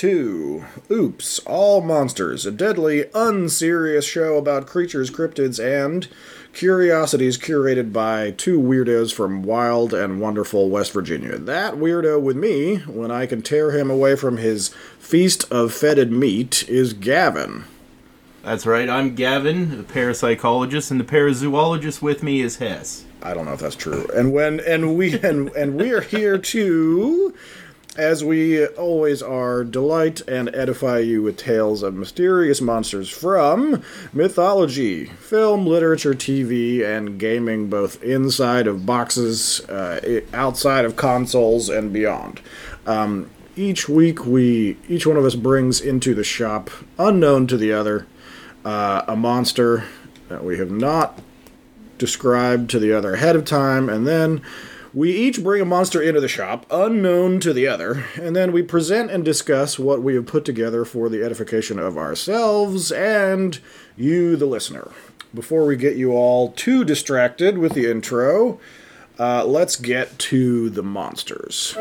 Welcome to Oops, All Monsters, a deadly, unserious show about creatures, cryptids, and curiosities curated by two weirdos from wild and wonderful West Virginia. That weirdo with me, when I can tear him away from his feast of fetid meat, is Gavin. That's right. I'm Gavin, the parapsychologist, and the parazoologist with me is Hess. I don't know if that's true. And when and we and, and we are here to as we always are, delight and edify you with tales of mysterious monsters from mythology, film, literature, TV, and gaming, both inside of boxes, uh, outside of consoles, and beyond. Um, each week, we each one of us brings into the shop, unknown to the other, uh, a monster that we have not described to the other ahead of time, and then we each bring a monster into the shop, unknown to the other, and then we present and discuss what we have put together for the edification of ourselves and you, the listener. Before we get you all too distracted with the intro, uh, let's get to the monsters.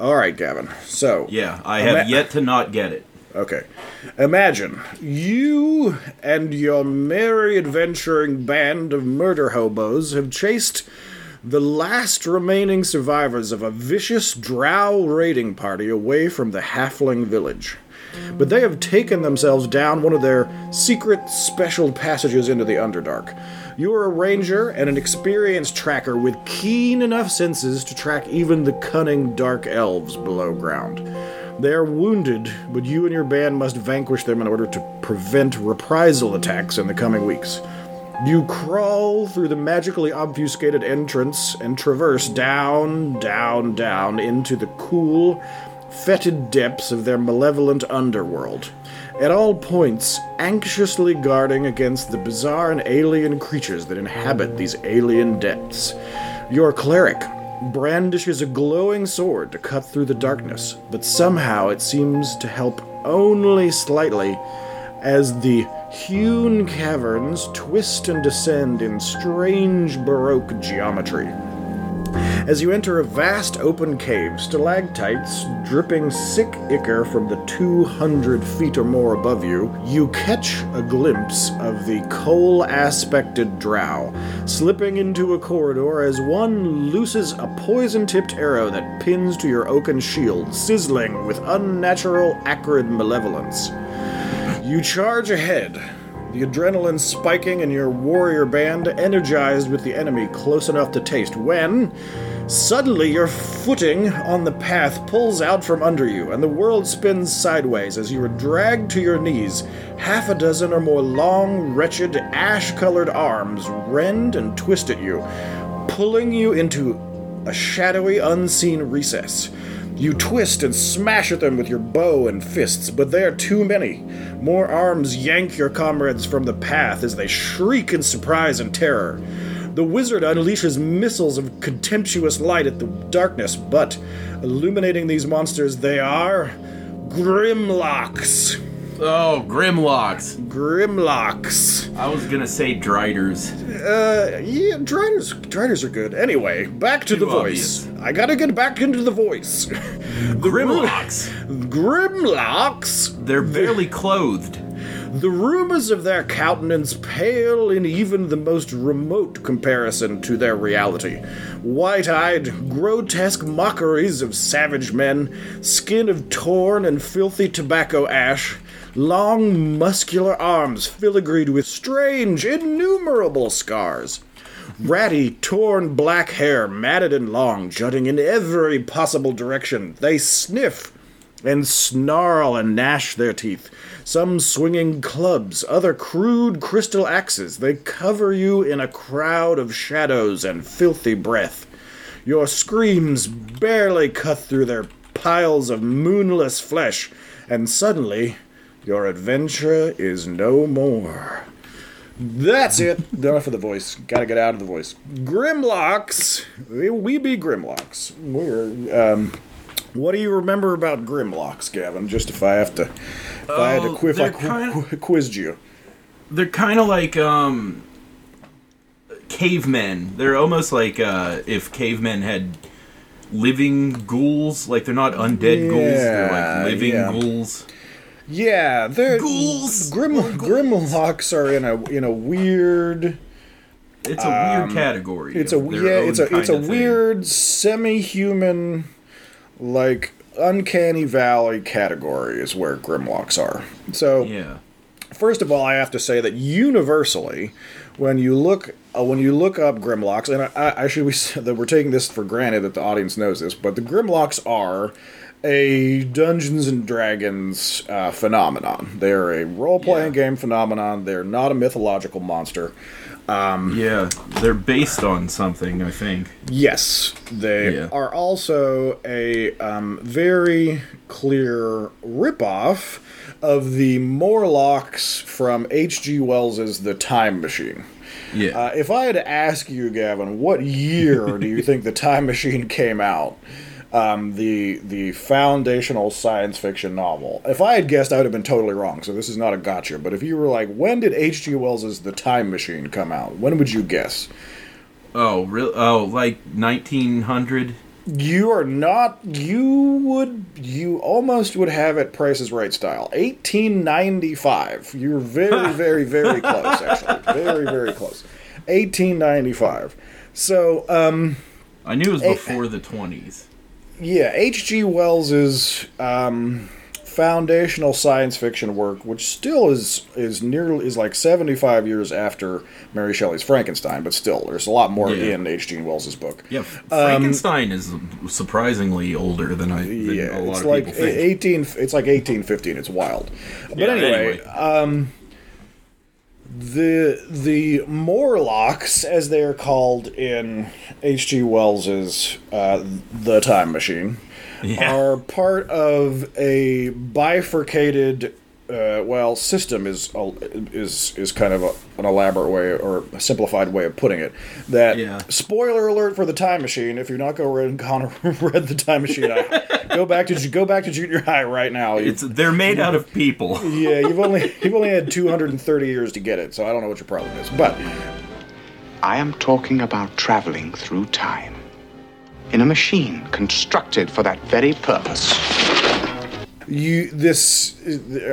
All right, Gavin. So yeah, I have yet to not get it. Okay. Imagine you and your merry adventuring band of murder hobos have chased the last remaining survivors of a vicious drow raiding party away from the halfling village. But they have taken themselves down one of their secret special passages into the Underdark. You are a ranger and an experienced tracker with keen enough senses to track even the cunning dark elves below ground. They are wounded, but you and your band must vanquish them in order to prevent reprisal attacks in the coming weeks. You crawl through the magically obfuscated entrance and traverse down, down, down into the cool, fetid depths of their malevolent underworld, at all points anxiously guarding against the bizarre and alien creatures that inhabit these alien depths. Your cleric, brandishes a glowing sword to cut through the darkness, but somehow it seems to help only slightly as the hewn caverns twist and descend in strange Baroque geometry. As you enter a vast open cave, stalactites dripping sick ichor from the 200 feet or more above you, you catch a glimpse of the coal aspected drow, slipping into a corridor as one looses a poison tipped arrow that pins to your oaken shield, sizzling with unnatural, acrid malevolence. You charge ahead, the adrenaline spiking in your warrior band, energized with the enemy close enough to taste, when suddenly your footing on the path pulls out from under you, and the world spins sideways as you are dragged to your knees. Half a dozen or more long, wretched, ash colored arms rend and twist at you, pulling you into a shadowy, unseen recess. You twist and smash at them with your bow and fists, but they are too many. More arms yank your comrades from the path as they shriek in surprise and terror. The wizard unleashes missiles of contemptuous light at the darkness, but illuminating these monsters, they are Grimlocks. Oh, Grimlocks. Grimlocks. I was gonna say Driders. Uh, yeah, Driders. Driders are good. Anyway, back to Too the voice. I gotta get back into the voice. Grimlocks. Grimlocks. They're barely clothed. The rumors of their countenance pale in even the most remote comparison to their reality. White eyed, grotesque mockeries of savage men, skin of torn and filthy tobacco ash, long, muscular arms filigreed with strange, innumerable scars. Ratty, torn black hair, matted and long, jutting in every possible direction. They sniff and snarl and gnash their teeth. Some swinging clubs, other crude crystal axes. They cover you in a crowd of shadows and filthy breath. Your screams barely cut through their piles of moonless flesh, and suddenly your adventure is no more. That's it. Enough for the voice. Gotta get out of the voice. Grimlocks. We be Grimlocks. We're um, what do you remember about Grimlocks, Gavin? Just if I have to, if I had to Oh, quiz, I kinda- qu- quizzed you. They're kind of like um, cavemen. They're almost like uh, if cavemen had living ghouls. Like they're not undead ghouls. They're Yeah, like living yeah. ghouls. Yeah, they're Ghouls! Grim Grimlocks are in a in a weird. It's a weird category. Um, It's a yeah, it's a it's a weird semi-human, like uncanny valley category is where Grimlocks are. So Yeah. First of all, I have to say that universally, when you look uh, when you look up Grimlocks, and I, I should be s- that we're taking this for granted that the audience knows this, but the Grimlocks are a Dungeons and Dragons uh, phenomenon. They're a role playing Yeah. game phenomenon. They're not a mythological monster. Yeah, they're based on something, I think. Yes, they Yeah. are also a um, very clear ripoff of the Morlocks from H.G. Wells's The Time Machine. Yeah. Uh, if I had to ask you, Gavin, what year do you think The Time Machine came out? Um, the the foundational science fiction novel. If I had guessed, I would have been totally wrong. So this is not a gotcha. But if you were like, when did H.G. Wells's The Time Machine come out? When would you guess? oh, real? Oh, like 1900. You are not. You would. You almost would have it Price is Right style. 1895. You're very, very, very close, actually. Very, very close. 1895. So, um, I knew it was before the 20s. Yeah, H.G. Wells's um, foundational science fiction work, which still is is nearly is like 75 years after Mary Shelley's Frankenstein, but still, there's a lot more Yeah. in H.G. Wells's book. Yeah, Frankenstein is surprisingly older than I. Than Yeah, a lot it's of like people think. 18. It's like 1815. It's wild. But Yeah, anyway, anyway. The the Morlocks, as they are called in H.G. Wells's uh, The Time Machine, Yeah. are part of a bifurcated. Uh, well, system is a- is is kind of a, an elaborate way or a simplified way of putting it. That Yeah. spoiler alert for the Time Machine. If you're not going read gone read the Time Machine, I, go back to go back to junior high right now. You- It's they're made out of people. yeah, you've only you've only had 230 years to get it, so I don't know what your problem is. But I am talking about traveling through time in a machine constructed for that very purpose. You this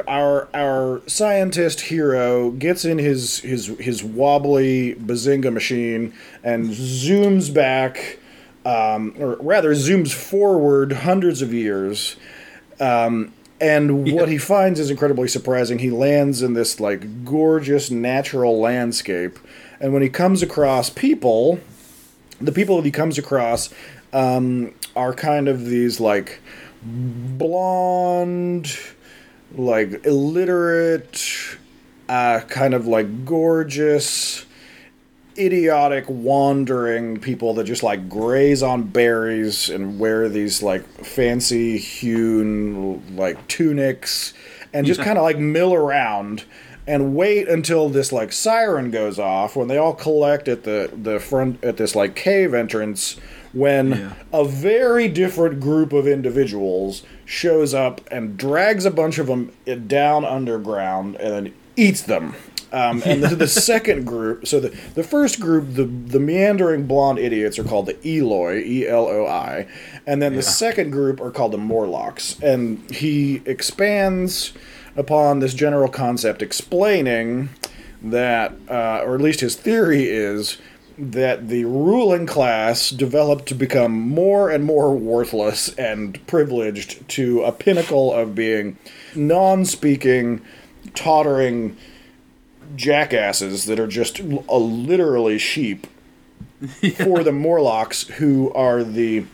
our our scientist hero gets in his his his wobbly bazinga machine and zooms back um, or rather zooms forward hundreds of years um, and what he finds is incredibly surprising. He lands in this like gorgeous natural landscape and when he comes across people the people that he comes across um, are kind of these like blonde, like illiterate, uh, kind of like gorgeous, idiotic, wandering people that just like graze on berries and wear these like fancy hewn like tunics and just kind of like mill around and wait until this like siren goes off when they all collect at the the front at this like cave entrance when Yeah. a very different group of individuals shows up and drags a bunch of them down underground and then eats them. Um, and the, the second group, so the, the first group, the the meandering blonde idiots are called the Eloi, E L O I, and then the second group are called the Morlocks. And he expands upon this general concept, explaining that, uh, or at least his theory is that the ruling class developed to become more and more worthless and privileged to a pinnacle of being non speaking, tottering jackasses that are just uh, literally sheep for the Morlocks, who are the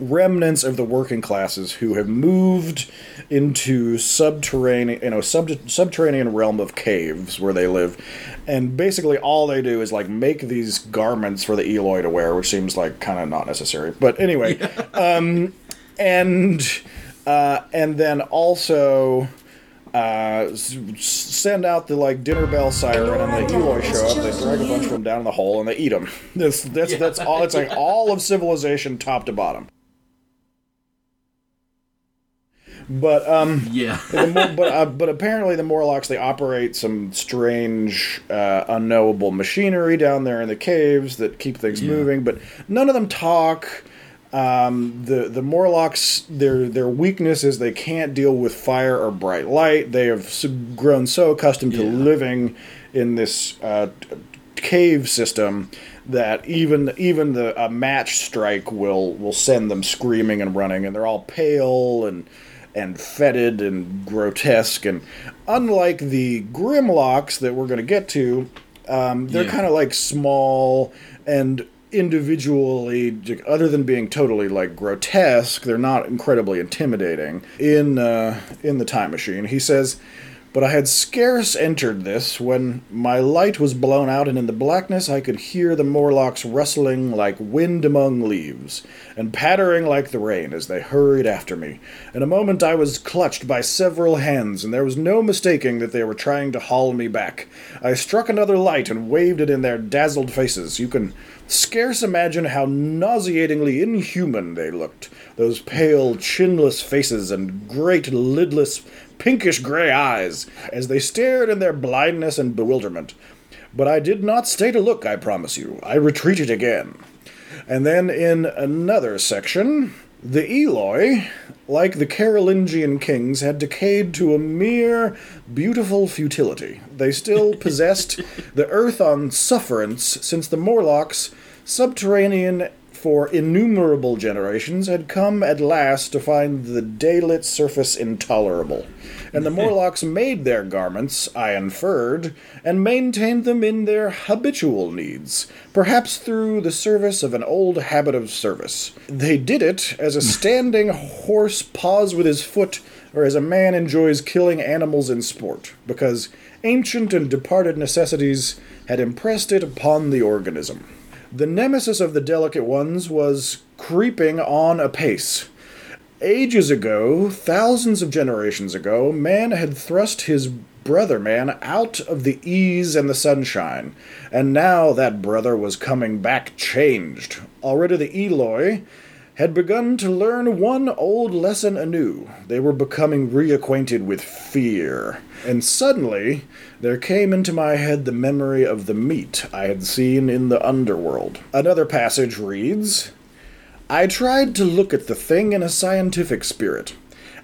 remnants of the working classes who have moved into subterranean, you know, sub- subterranean realm of caves where they live, and basically all they do is like make these garments for the Eloi to wear, which seems like kind of not necessary. But anyway, um, and uh, and then also. Uh, send out the like dinner bell siren, and the Eloi show up. They drag a bunch of them down in the hole, and they eat them. That's that's that's all. It's like all of civilization, top to bottom. But um, Yeah. the Mor- but uh, but apparently the Morlocks they operate some strange, uh, unknowable machinery down there in the caves that keep things moving. But none of them talk. Um, the the Morlocks their their weakness is they can't deal with fire or bright light. They have grown so accustomed to Yeah. living in this uh, cave system that even even the a match strike will will send them screaming and running, and they're all pale and and fetid and grotesque. And unlike the Grimlocks that we're going to get to, um, they're Yeah. kind of like small and individually other than being totally like grotesque they're not incredibly intimidating in uh, in the time machine he says but I had scarce entered this when my light was blown out, and in the blackness I could hear the Morlocks rustling like wind among leaves, and pattering like the rain as they hurried after me. In a moment I was clutched by several hands, and there was no mistaking that they were trying to haul me back. I struck another light and waved it in their dazzled faces. You can scarce imagine how nauseatingly inhuman they looked. Those pale, chinless faces and great lidless pinkish gray eyes as they stared in their blindness and bewilderment. But I did not stay to look, I promise you. I retreated again. And then in another section, the Eloi, like the Carolingian kings, had decayed to a mere beautiful futility. They still possessed the earth on sufferance, since the Morlocks, subterranean for innumerable generations, had come at last to find the daylit surface intolerable. And the Morlocks made their garments, I inferred, and maintained them in their habitual needs, perhaps through the service of an old habit of service. They did it as a standing horse paws with his foot, or as a man enjoys killing animals in sport, because ancient and departed necessities had impressed it upon the organism. The nemesis of the delicate ones was creeping on apace. Ages ago, thousands of generations ago, man had thrust his brother man out of the ease and the sunshine, and now that brother was coming back changed. Already the Eloi had begun to learn one old lesson anew. They were becoming reacquainted with fear. And suddenly, there came into my head the memory of the meat I had seen in the underworld. Another passage reads I tried to look at the thing in a scientific spirit.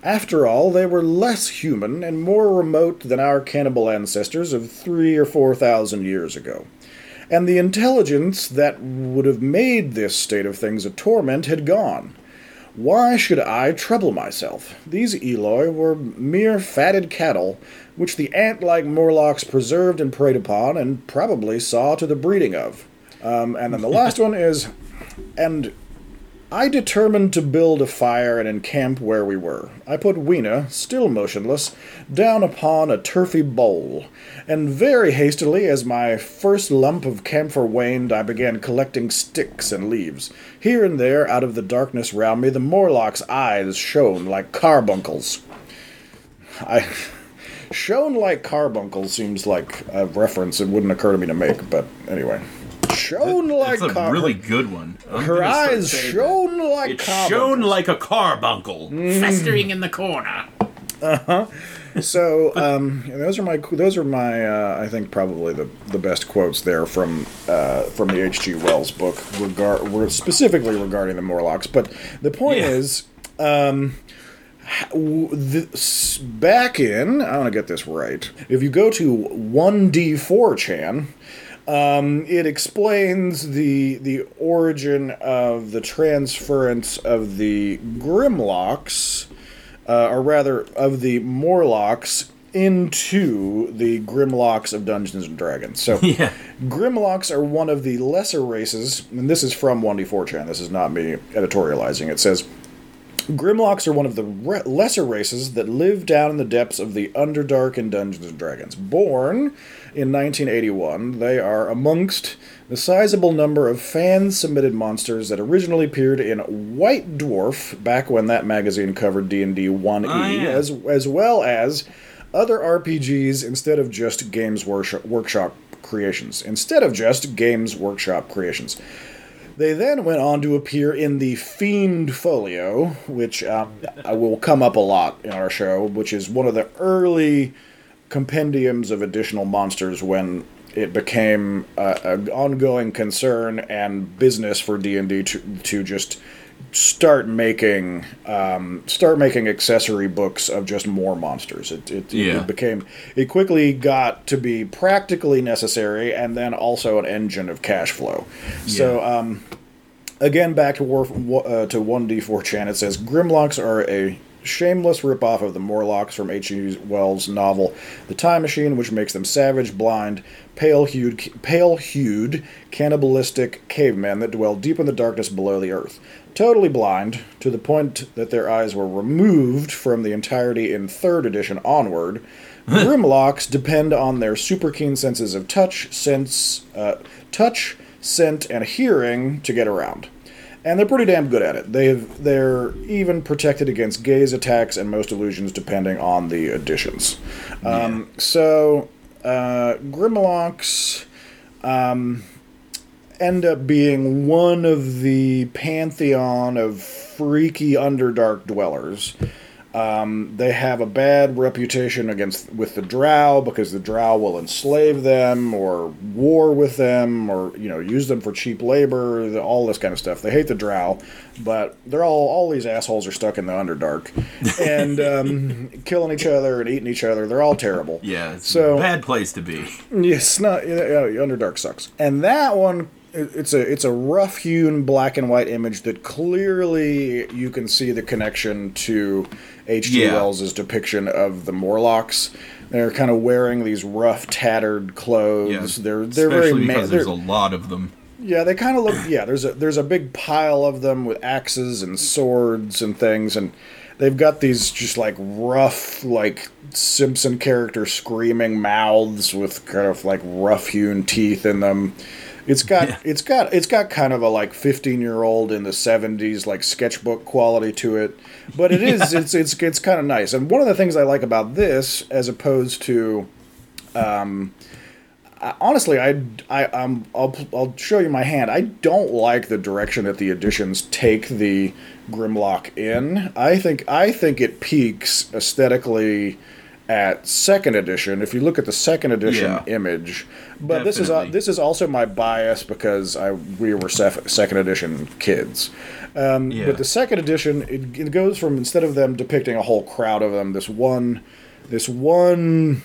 After all, they were less human and more remote than our cannibal ancestors of three or four thousand years ago. And the intelligence that would have made this state of things a torment had gone. Why should I trouble myself? These Eloi were mere fatted cattle, which the ant like Morlocks preserved and preyed upon, and probably saw to the breeding of. Um, and then the last one is, and I determined to build a fire and encamp where we were. I put Weena, still motionless, down upon a turfy bowl, and very hastily, as my first lump of camphor waned, I began collecting sticks and leaves. Here and there, out of the darkness round me, the Morlock's eyes shone like carbuncles. I. Shone like carbuncle seems like a reference it wouldn't occur to me to make, but anyway. Shone like carbuncle. That's a car- really good one. I'm her eyes saying shone like that. It's carbuncles. shone like a carbuncle. Mm. festering in the corner. Uh huh. So um, those are my those are my uh, I think probably the, the best quotes there from uh, from the H.G. Wells book regard were specifically regarding the Morlocks. But the point Yeah. is, um, w- this, back in I want to get this right. If you go to one D four chan. Um, it explains the the origin of the transference of the Grimlocks, uh, or rather of the Morlocks into the Grimlocks of Dungeons and Dragons. So Yeah. Grimlocks are one of the lesser races, and this is from 1D4chan. This is not me editorializing. It says Grimlocks are one of the re- lesser races that live down in the depths of the Underdark in Dungeons and Dragons. Born in 1981, they are amongst the sizable number of fan-submitted monsters that originally appeared in White Dwarf back when that magazine covered D&D 1E, Oh, yeah. as as well as other RPGs instead of just Games Workshop, Workshop creations. Instead of just Games Workshop creations. They then went on to appear in the Fiend Folio, which um, will come up a lot in our show, which is one of the early compendiums of additional monsters when it became an ongoing concern and business for D and D to to just start making um, start making accessory books of just more monsters. It it, Yeah. it became it quickly got to be practically necessary and then also an engine of cash flow. So um, again, back to war uh, to one D four chan. It says Grimlocks are a shameless ripoff of the Morlocks from H. G. Wells' novel *The Time Machine*, which makes them savage, blind, pale-hued, pale-hued, cannibalistic cavemen that dwell deep in the darkness below the earth. Totally blind, to the point that their eyes were removed from the entirety in third edition onward. Grimlocks depend on their super keen senses of touch, sense, uh, touch, scent, and hearing to get around and they're pretty damn good at it. They've they're even protected against gaze attacks and most illusions, depending on the editions. Um, So uh, Grimlocks um, end up being one of the pantheon of freaky Underdark dwellers. Um, they have a bad reputation against with the Drow because the Drow will enslave them or war with them or you know use them for cheap labor, all this kind of stuff. They hate the Drow, but they're all all these assholes are stuck in the Underdark and um, killing each other and eating each other. They're all terrible. Yeah, So- bad place to be. Yes, not yeah, yeah, Underdark sucks. And that one, it's a it's a rough hewn black and white image that clearly you can see the connection to H.G. Yeah. Wells' depiction of the Morlocks. They're kind of wearing these rough, tattered clothes. Yeah, they're they're very especially ma- because they're, there's a lot of them. yeah, they kind of look. Yeah, there's a there's a big pile of them with axes and swords and things, and they've got these just like rough, like Simpson character screaming mouths with kind of like rough hewn teeth in them. It's got Yeah. it's got it's got kind of a like 15 year old in the 70s like sketchbook quality to it, but it is it's it's it's kind of nice. And one of the things I like about this, as opposed to um, honestly, I, I, um, I'll, I'll show you my hand. I don't like the direction that the editions take the Grimlock in. I think, I think it peaks aesthetically at second edition. If you look at the second edition Yeah. image, but this is uh, this is also my bias because I we were sef- second edition kids. Um, Yeah. But the second edition, it, it goes from instead of them depicting a whole crowd of them, this one, this one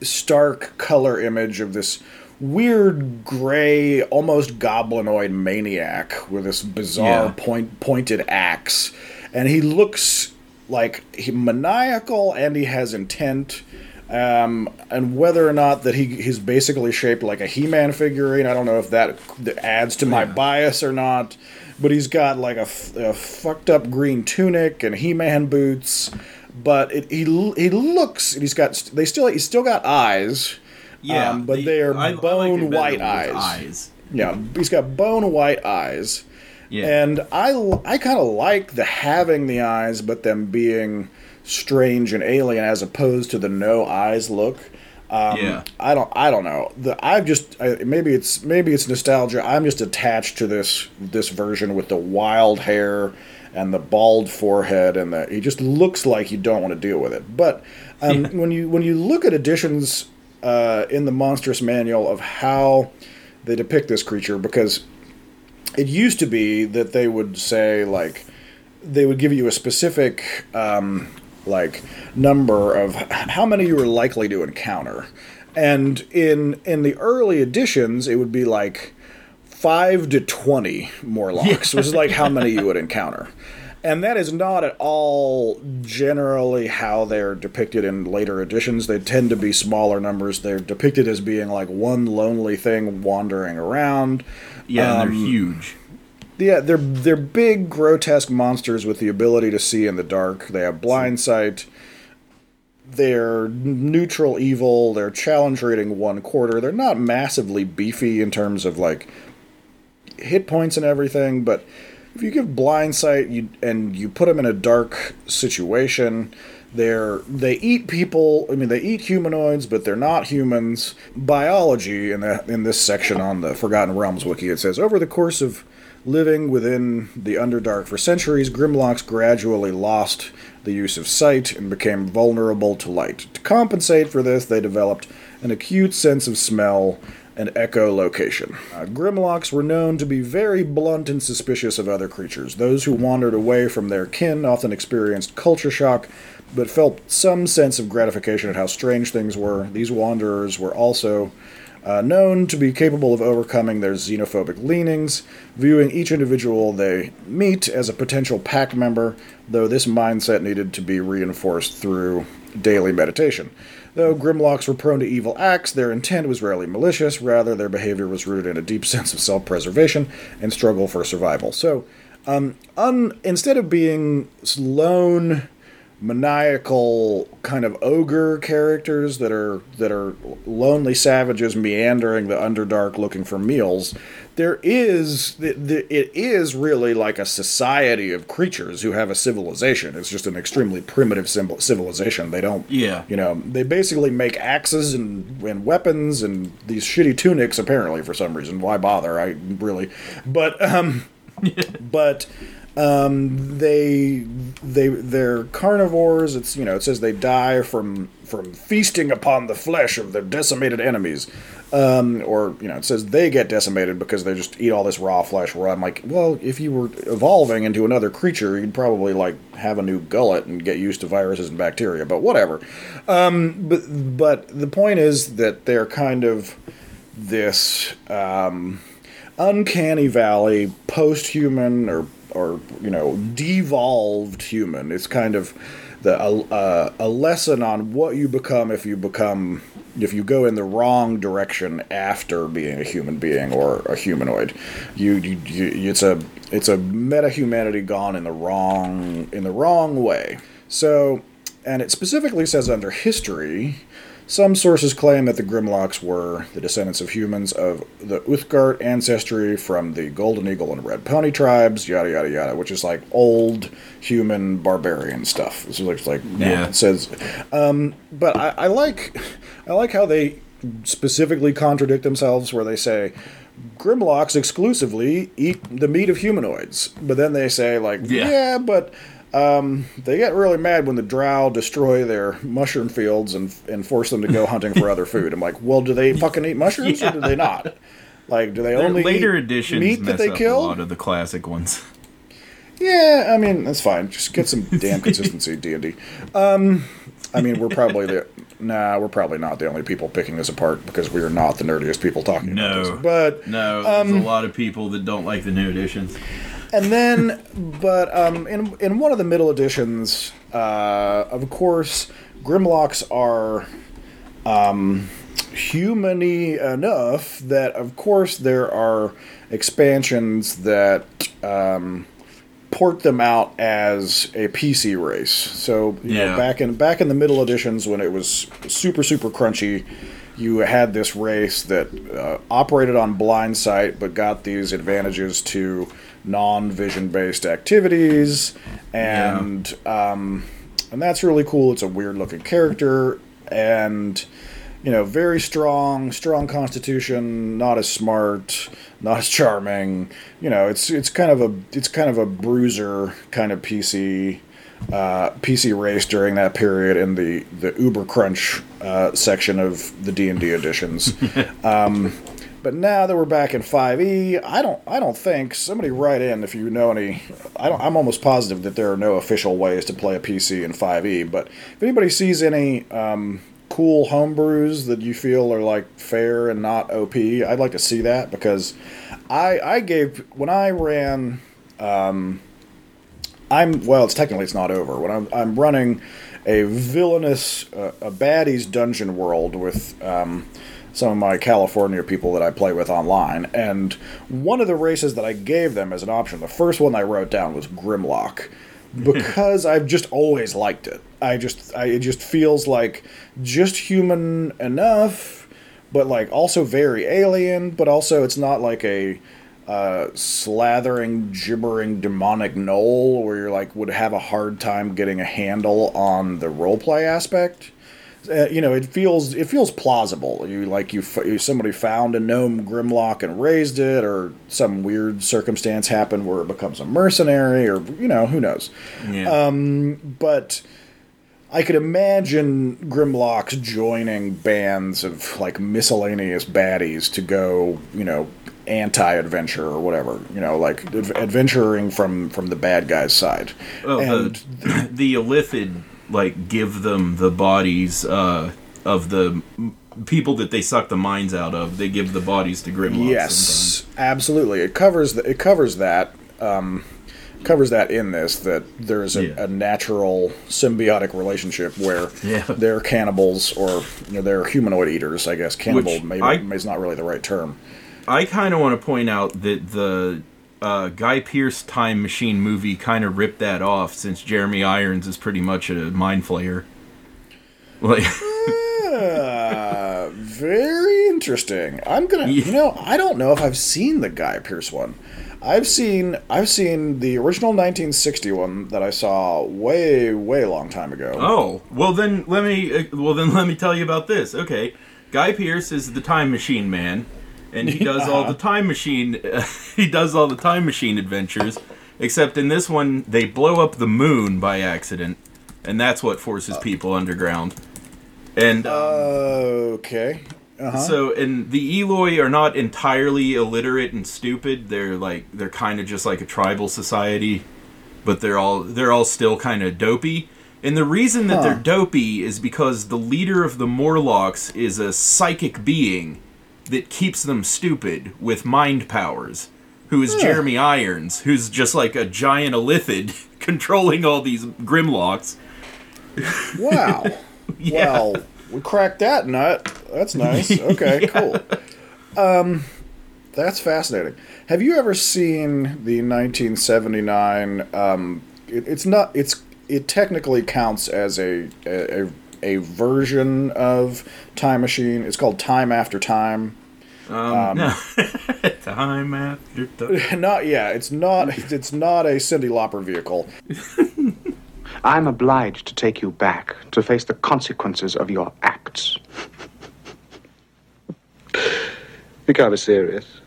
stark color image of this weird gray, almost goblinoid maniac with this bizarre Yeah. point pointed axe, and he looks like he maniacal and he has intent. Um, and whether or not that he he's basically shaped like a He-Man figurine, I don't know if that, adds to my Yeah. bias or not. But he's got like a fucked up green tunic and He-Man boots. But it, he he looks he's got they still he's still got eyes. Yeah, um, but they are I- I like bone white eyes. eyes. Yeah, he's got bone white eyes. Yeah, And I kind of like the having the eyes, but them being strange and alien as opposed to the no eyes look. Um, Yeah. I don't I don't know. The I've just I, maybe it's maybe it's nostalgia. I'm just attached to this this version with the wild hair and the bald forehead and the he just looks like you don't want to deal with it. But um, when you when you look at editions uh, in the monstrous manual of how they depict this creature because it used to be that they would say like they would give you a specific um, like number of how many you were likely to encounter. And in in the early editions it would be like 5 to 20 more locks which is like how many you would encounter and that is not at all generally how they're depicted in later editions. They tend to be smaller numbers. They're depicted as being like one lonely thing wandering around. yeah, and um, they're huge. Yeah, they're they're big, grotesque monsters with the ability to see in the dark. They have blind sight. They're neutral evil. They're challenge rating one quarter. They're not massively beefy in terms of like hit points and everything, but if you give blind sight you, and you put them in a dark situation, they're they eat people. I mean, they eat humanoids, but they're not humans. Biology in the in this section on the Forgotten Realms wiki it says over the course of Living within the Underdark for centuries, Grimlocks gradually lost the use of sight and became vulnerable to light. To compensate for this, they developed an acute sense of smell and echolocation. Uh, Grimlocks were known to be very blunt and suspicious of other creatures. Those who wandered away from their kin often experienced culture shock, but felt some sense of gratification at how strange things were. These wanderers were also uh, known to be capable of overcoming their xenophobic leanings, viewing each individual they meet as a potential pack member, though this mindset needed to be reinforced through daily meditation. Though Grimlocks were prone to evil acts, their intent was rarely malicious, rather, their behavior was rooted in a deep sense of self preservation and struggle for survival. So, um, un- instead of being lone maniacal kind of ogre characters that are that are lonely savages meandering the underdark looking for meals there is it is really like a society of creatures who have a civilization. It's just an extremely primitive civilization. They don't yeah. you know they basically make axes and, and weapons and these shitty tunics apparently for some reason. Why bother? I really but um but um, they they they're carnivores. It's you know it says they die from from feasting upon the flesh of their decimated enemies, um, or you know it says they get decimated because they just eat all this raw flesh. Where I'm like, well, if you were evolving into another creature, you'd probably like have a new gullet and get used to viruses and bacteria. But whatever. Um, but but the point is that they're kind of this um, uncanny valley post-human or or you know devolved human. It's kind of the uh, a lesson on what you become if you become if you go in the wrong direction after being a human being or a humanoid. You, you, you it's a it's a meta humanity gone in the wrong in the wrong way. So, and it specifically says under history some sources claim that the Grimlocks were the descendants of humans of the Uthgardt ancestry from the Golden Eagle and Red Pony tribes, yada yada yada, which is like old human barbarian stuff. This looks like yeah. it says, um, but I, I like I like how they specifically contradict themselves, where they say Grimlocks exclusively eat the meat of humanoids, but then they say like, yeah, yeah but um, they get really mad when the drow destroy their mushroom fields and and force them to go hunting for other food. I'm like, well, do they fucking eat mushrooms yeah. or do they not? Like, do they Their only later editions meat that they kill? A lot of the classic ones. Yeah, I mean that's fine. Just get some damn consistency, D and D. Um, I mean, we're probably the nah, we're probably not the only people picking this apart because we are not the nerdiest people talking no, about this. But no, there's um, a lot of people that don't like the new editions and then, but um, in in one of the middle editions, uh, of course, Grimlocks are um, humany enough that, of course, there are expansions that um, port them out as a PC race. So you yeah. know, back in back in the middle editions when it was super super crunchy, you had this race that uh, operated on blind sight but got these advantages to non-vision based activities, and yeah. um, and that's really cool. It's a weird looking character, and you know, very strong, strong constitution, not as smart, not as charming. You know, it's it's kind of a it's kind of a bruiser kind of PC uh, PC race during that period in the the Uber Crunch uh, section of the D and D editions. um, but now that we're back in 5e, I don't I don't think somebody write in if you know any. I I'm almost positive that there are no official ways to play a PC in 5e. But if anybody sees any um, cool homebrews that you feel are like fair and not OP, I'd like to see that because I I gave when I ran. Um, I'm well. It's technically it's not over. When I'm I'm running a villainous uh, a baddies dungeon world with. Um, some of my California people that I play with online, and one of the races that I gave them as an option, the first one I wrote down was Grimlock, because I've just always liked it. I just, I, it just feels like just human enough, but like also very alien, but also it's not like a uh, slathering, gibbering, demonic gnoll where you're like would have a hard time getting a handle on the roleplay aspect uh, you know, it feels it feels plausible. You like you, f- you somebody found a gnome Grimlock and raised it, or some weird circumstance happened where it becomes a mercenary, or you know, who knows. Yeah. But I could imagine Grimlocks joining bands of like miscellaneous baddies to go, you know, anti-adventure or whatever, you know, like adv- adventuring from from the bad guy's side. Oh, and the, the Illithid like give them the bodies uh, of the people that they suck the minds out of. They give the bodies to Grimlock. yes, absolutely. It covers the, it covers that um, covers that in this that there's a, Yeah. a natural symbiotic relationship where Yeah. they're cannibals or you know, they're humanoid eaters. I guess cannibal Which maybe I- is not really the right term. I kind of want to point out that the uh, Guy Pearce Time Machine movie kind of ripped that off, since Jeremy Irons is pretty much a mind flayer. Like, Uh, very interesting. I'm gonna, you know, I don't know if I've seen the Guy Pearce one. I've seen, I've seen the original 1960 one that I saw way, way long time ago. oh, well then let me, uh, well then let me tell you about this. Okay, Guy Pearce is the Time Machine man, and he does all the time machine, he does all the time machine adventures. Except in this one, they blow up the moon by accident, and that's what forces people underground. And um, Okay. Uh-huh. So, and the Eloi are not entirely illiterate and stupid. They're like they're kind of just like a tribal society, but they're all they're all still kind of dopey. And the reason that they're dopey is because the leader of the Morlocks is a psychic being that keeps them stupid with mind powers. Who is Jeremy Irons, who's just like a giant illithid controlling all these Grimlocks. Wow. Yeah. Well, we cracked that nut. That's nice. Okay, cool. Um, that's fascinating. Have you ever seen the 1979? Um, it, it's not. It's it technically counts as a, a a version of Time Machine. It's called Time After Time. Um, no. time after time. Not yeah. It's not. It's not a Cyndi Lauper vehicle. I'm obliged to take you back to face the consequences of your acts. you can't be serious.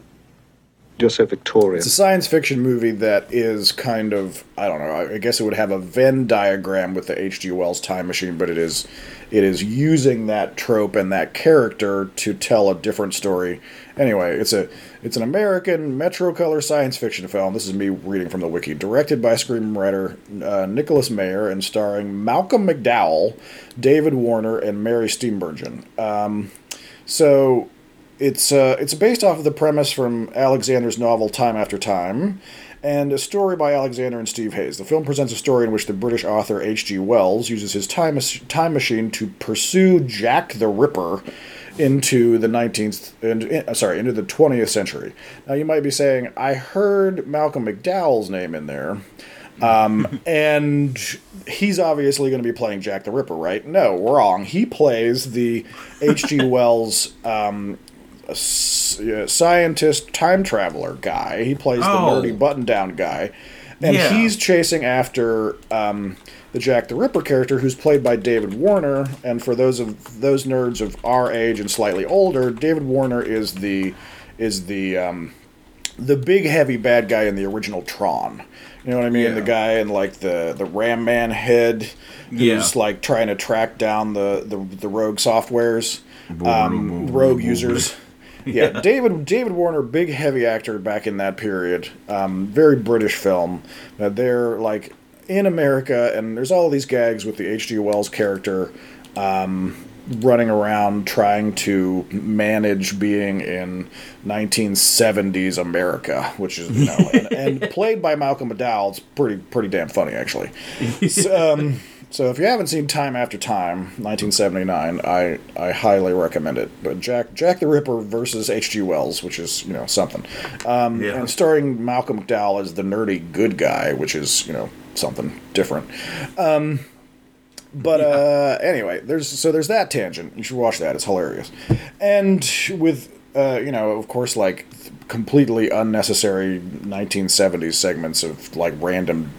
You're so Victorian. It's a science fiction movie that is kind of I don't know. I- guess it would have a Venn diagram with the H.G. Wells time machine, but it is it is using that trope and that character to tell a different story. Anyway, it's a it's an American Metrocolor science fiction film. This is me reading from the wiki. Directed by screenwriter uh, Nicholas Meyer and starring Malcolm McDowell, David Warner, and Mary Steenburgen. Um, so it's uh, it's based off of the premise from Alexander's novel Time After Time, and a story by Alexander and Steve Hayes. The film presents a story in which the British author H.G. Wells uses his time time machine to pursue Jack the Ripper into the 19th and uh, sorry into the 20th century. Now you might be saying I heard Malcolm McDowell's name in there. Um, and he's obviously going to be playing Jack the Ripper, right? No, wrong. He plays the H.G. Wells um, s- uh, scientist time traveler guy. He plays the Oh. nerdy button down guy. And Yeah. he's chasing after um, the Jack the Ripper character, who's played by David Warner. And for those of those nerds of our age and slightly older, David Warner is the is the um, the big heavy bad guy in the original Tron. You know what I mean? Yeah. The guy in like the the Ram Man head who's Yeah. like trying to track down the the, the rogue softwares, um, rogue users. Yeah, David David Warner, big heavy actor back in that period. Um, very British film. Uh, they're like in America, and there's all these gags with the H.G. Wells character um, running around trying to manage being in 1970s America, which is you know, and, and played by Malcolm McDowell. It's pretty pretty damn funny actually. So, um, so if you haven't seen Time After Time, 1979, I, I highly recommend it. But Jack Jack the Ripper versus H.G. Wells, which is you know something, um, Yeah. and starring Malcolm McDowell as the nerdy good guy, which is you know something different. Um, but uh, anyway, there's so there's that tangent. You should watch that; it's hilarious. And with uh, you know, of course, like completely unnecessary 1970s segments of like random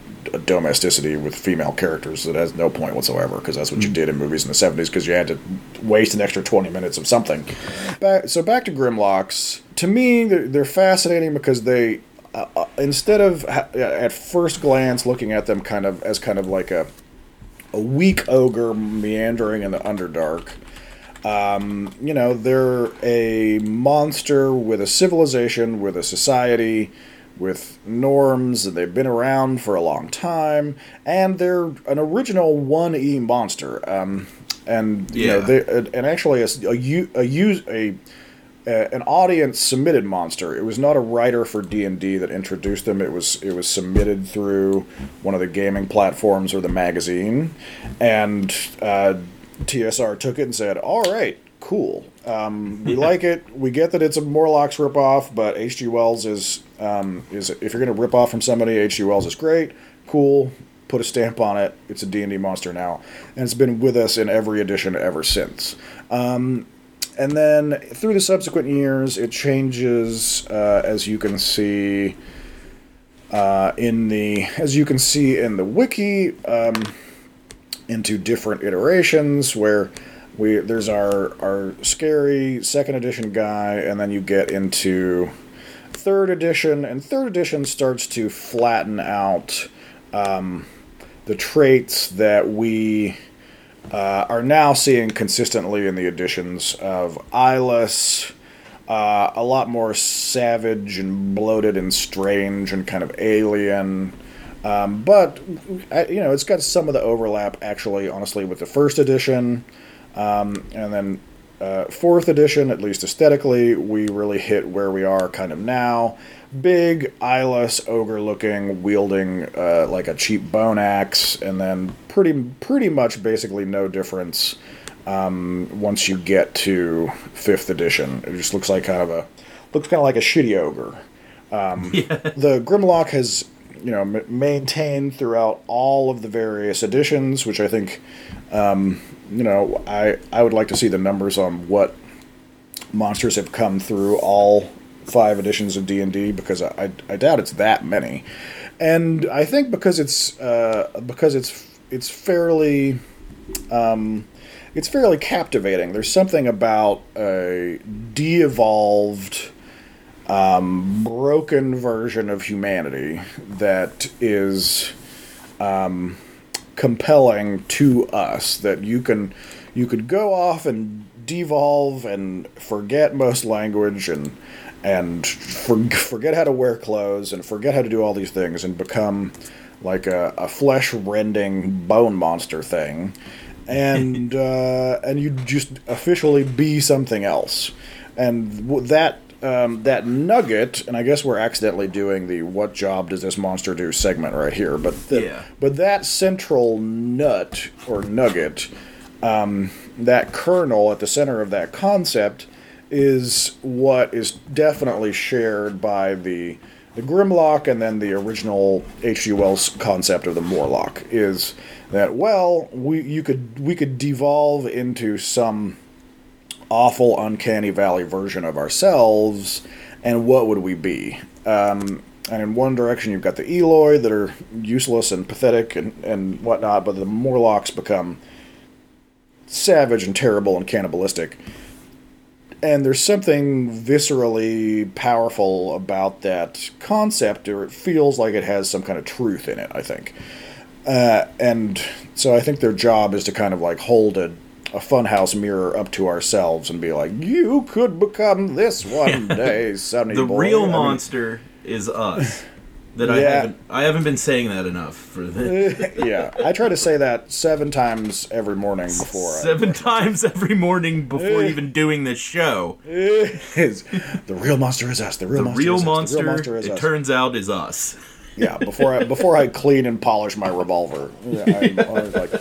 domesticity with female characters that has no point whatsoever because that's what you did in movies in the 70s because you had to waste an extra 20 minutes of something. Back, so back to Grimlocks. To me, they're, they're fascinating because they, uh, uh, instead of ha- at first glance looking at them kind of as kind of like a, a weak ogre meandering in the Underdark, um, you know, they're a monster with a civilization, with a society, with norms, and they've been around for a long time, and they're an original 1E monster. Um, and, you know, they, and actually a, a, a, use, a, a, an audience submitted monster. It was not a writer for D&D that introduced them. It was it was submitted through one of the gaming platforms or the magazine, and uh, TSR took it and said, "All right, cool. Um, we like it. We get that it's a Morlocks ripoff, but H.G. Wells is um, is if you're going to rip off from somebody, H.G. Wells is great. Cool. Put a stamp on it. It's a D&D monster now, and it's been with us in every edition ever since." Um, and then through the subsequent years, it changes, uh, as you can see uh, in the as you can see in the wiki, um, into different iterations where we there's our our scary second edition guy, and then you get into third edition, and third edition starts to flatten out um, the traits that we uh, are now seeing consistently in the editions of Eyeless, uh, a lot more savage and bloated and strange and kind of alien. Um, but you know, it's got some of the overlap actually, honestly, with the first edition, um, and then uh, fourth edition, at least aesthetically, we really hit where we are kind of now. Big, eyeless, ogre-looking, wielding uh, like a cheap bone axe, and then pretty, pretty much basically no difference um, once you get to fifth edition. It just looks like kind of a looks kind of like a shitty ogre. Um, The Grimlock has you know m- maintained throughout all of the various editions, which I think um, you know I I would like to see the numbers on what monsters have come through all five editions of D and D because I, I I doubt it's that many, and I think because it's uh, because it's it's fairly um, it's fairly captivating. There's something about a de-evolved, um, broken version of humanity that is um, compelling to us. That you can you could go off and devolve and forget most language and and for, forget how to wear clothes and forget how to do all these things and become like a, a flesh rending bone monster thing and uh, and you just officially be something else and that um, that nugget and I guess we're accidentally doing the what job does this monster do segment right here but the, Yeah. but that central nut or nugget um, that kernel at the center of that concept is what is definitely shared by the the Grimlock and then the original H.G. Wells concept of the Morlock is that well we you could we could devolve into some awful uncanny valley version of ourselves and what would we be um, and in one direction you've got the Eloi that are useless and pathetic and, and whatnot but the Morlocks become savage and terrible and cannibalistic and there's something viscerally powerful about that concept, or it feels like it has some kind of truth in it. I think, uh, and so I think their job is to kind of like hold a, a funhouse mirror up to ourselves and be like, "You could become this one day, Sonny The boy." real I mean, monster is us. That I Yeah. haven't I haven't been saying that enough for the yeah, I try to say that seven times every morning before. I, seven times every morning before even doing this show. is the real monster is us. The real The monster. real is us. monster, The real monster is it us. turns out, is us. Yeah, before I before I clean and polish my revolver, yeah, I'm always like,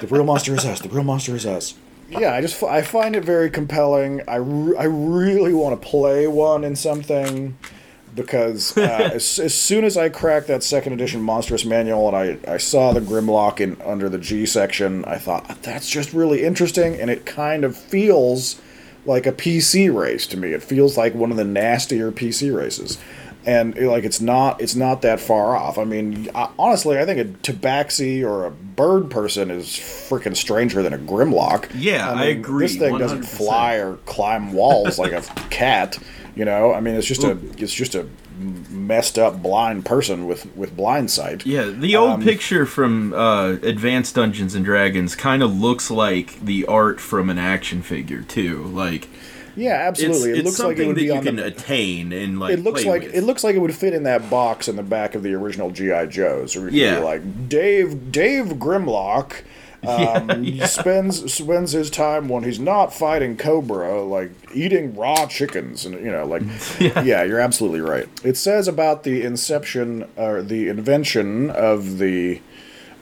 the real monster is us. The real monster is us. Yeah, I just I find it very compelling. I, re- I really want to play one in something because uh, as, as soon as I cracked that second edition monstrous manual and I, I saw the Grimlock in under the G section, I thought that's just really interesting, and it kind of feels like a PC race to me. It feels like one of the nastier PC races. And like it's not it's not that far off. I mean, I, honestly, I think a tabaxi or a bird person is freaking stranger than a Grimlock. Yeah, I agree, This thing doesn't fly or climb walls like a cat. You know, I mean, it's just a it's just a messed up blind person with with blind sight. Yeah, the old Um, picture from uh, Advanced Dungeons and Dragons kind of looks like the art from an action figure too. Like Yeah, absolutely. it's it looks like it would be you on can the. attain and like. It looks like with. it looks like it would fit in that box in the back of the original GI Joes. Or Yeah. like Dave Dave Grimlock um, spends spends his time when he's not fighting Cobra, like eating raw chickens, and you know, like yeah. you're absolutely right. It says about the inception or the invention of the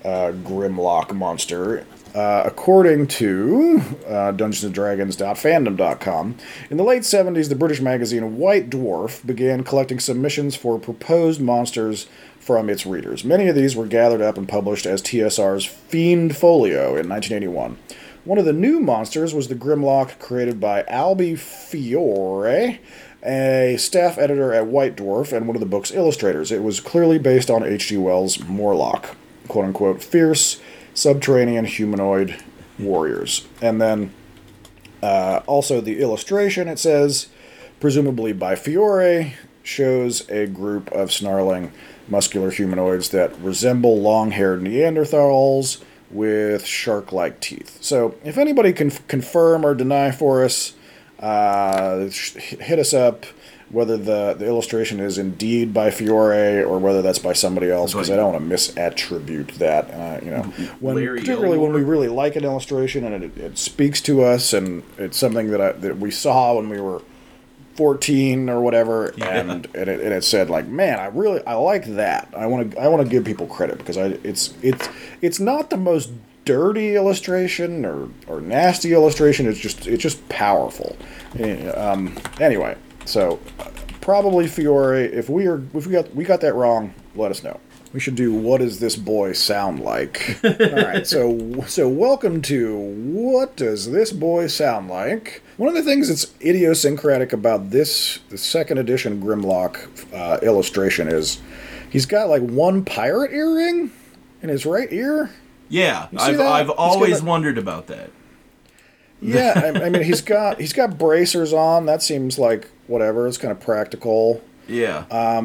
uh, Grimlock monster. Uh, according to uh, DungeonsandDragons.fandom.com, in the late 70s, the British magazine White Dwarf began collecting submissions for proposed monsters from its readers. Many of these were gathered up and published as TSR's Fiend Folio in 1981. One of the new monsters was the Grimlock created by Albie Fiore, a staff editor at White Dwarf and one of the book's illustrators. It was clearly based on H.G. Wells' Morlock, quote unquote, fierce subterranean humanoid warriors. And then uh, also the illustration, it says, presumably by Fiore, shows a group of snarling muscular humanoids that resemble long haired Neanderthals with shark like teeth. So if anybody can confirm or deny for us, uh, hit us up. Whether the, the illustration is indeed by Fiore or whether that's by somebody else, because I don't want to misattribute that. Uh, you know, when particularly when we really like an illustration and it, it speaks to us, and it's something that I, that we saw when we were 14 or whatever and, and, it, and it said like man i really i like that. I want to i want to give people credit because i it's it's it's not the most dirty illustration or or nasty illustration. It's just it's just powerful. Eh, um anyway so uh, probably fiore if we are if we got we got that wrong let us know. We should do what does this boy sound like? All right so so welcome to what does this boy sound like? One of the things that's idiosyncratic about this the second edition grimlock uh, illustration is he's got like one pirate earring in his right ear. Yeah, I've that? I've He's always a- wondered about that. yeah I, I mean he's got he's got bracers on. That seems like whatever it's kind of practical Yeah, Uh,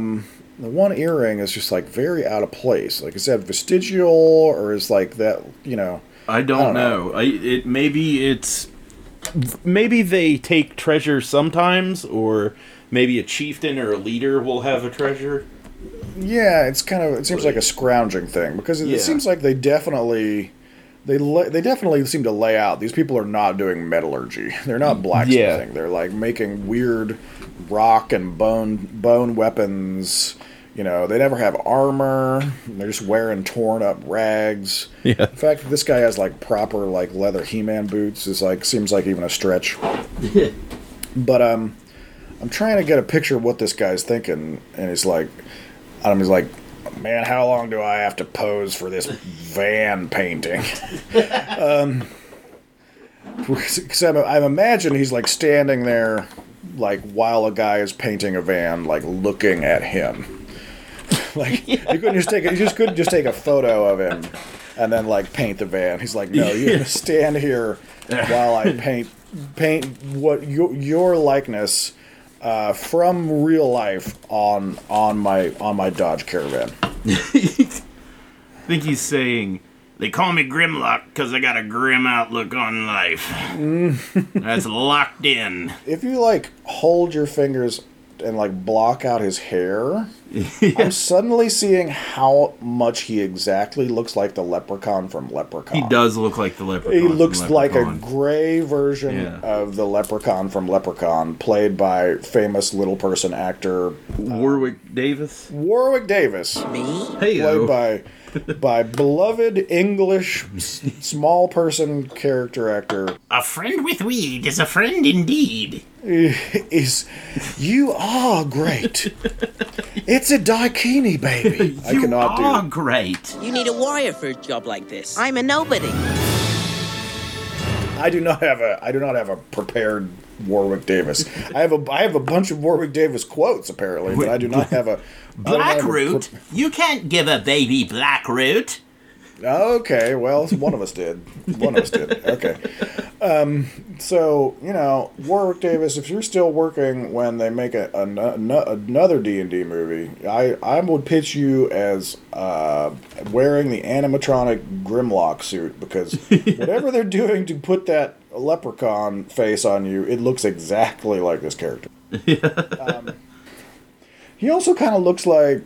the one earring is just like very out of place like is that vestigial or is like that you know I don't, don't know. know. I it maybe it's maybe they take treasure sometimes, or maybe a chieftain or a leader will have a treasure. Yeah, it's kind of it seems like a scrounging thing because it, Yeah. it seems like they definitely they la- they definitely seem to lay out these people are not doing metallurgy. They're not blacksmithing. They're like making weird rock and bone bone weapons. You know, they never have armor. They're just wearing torn up rags. Yeah. In fact, this guy has like proper like leather He-Man boots. Is like seems like even a stretch. but um, I'm trying to get a picture of what this guy's thinking, and he's like, I'm just like, man, how long do I have to pose for this van painting? um, because I'm, I'm imagine he's like standing there, like while a guy is painting a van, like looking at him. like you couldn't just take a, you just couldn't just take a photo of him and then like paint the van. He's like, no, you stand here while I paint paint what your your likeness uh, from real life on on my on my Dodge Caravan. I think he's saying they call me Grimlock because I got a grim outlook on life. That's locked in. If you like hold your fingers and like block out his hair, I'm suddenly seeing how much he exactly looks like the leprechaun from Leprechaun. He does look like the leprechaun. He from looks like a gray version Yeah. of the leprechaun from Leprechaun, played by famous little person actor uh, Warwick Davis. Warwick Davis. Me? Hey, played by by beloved English small person character actor a friend with weed is a friend indeed. is you are great. It's a daikini, baby. I you cannot are do. great. You need a warrior for a job like this. I'm a nobody. I do not have a. I do not have a prepared Warwick Davis. I have a I have a bunch of Warwick Davis quotes apparently, but I do not have a Blackroot? You can't give a baby Blackroot. Okay, well, one of us did. One of us did. Okay. Um, so you know, Warwick Davis, if you're still working when they make a, a, another D and D movie, I I would pitch you as uh, wearing the animatronic Grimlock suit because whatever they're doing to put that leprechaun face on you, it looks exactly like this character. Um, he also kind of looks like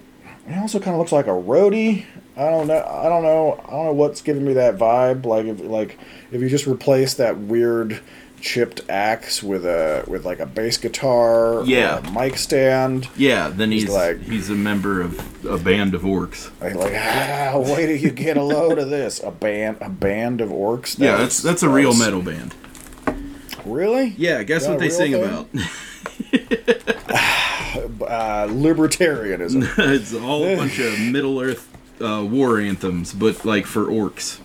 he also kind of looks like a roadie. I don't know. I don't know. I don't know what's giving me that vibe. Like if like if you just replace that weird chipped axe with a with like a bass guitar, or Yeah. a mic stand. Yeah, then he's like- he's a member of a band of orcs. Like, like ah, wait till you get a load of this. A band, a band of orcs. Yeah, that's that's a real metal band. Really? Yeah, guess what they sing thing? about? Uh, libertarianism. it's all a bunch of Middle Earth uh, war anthems, but like for orcs.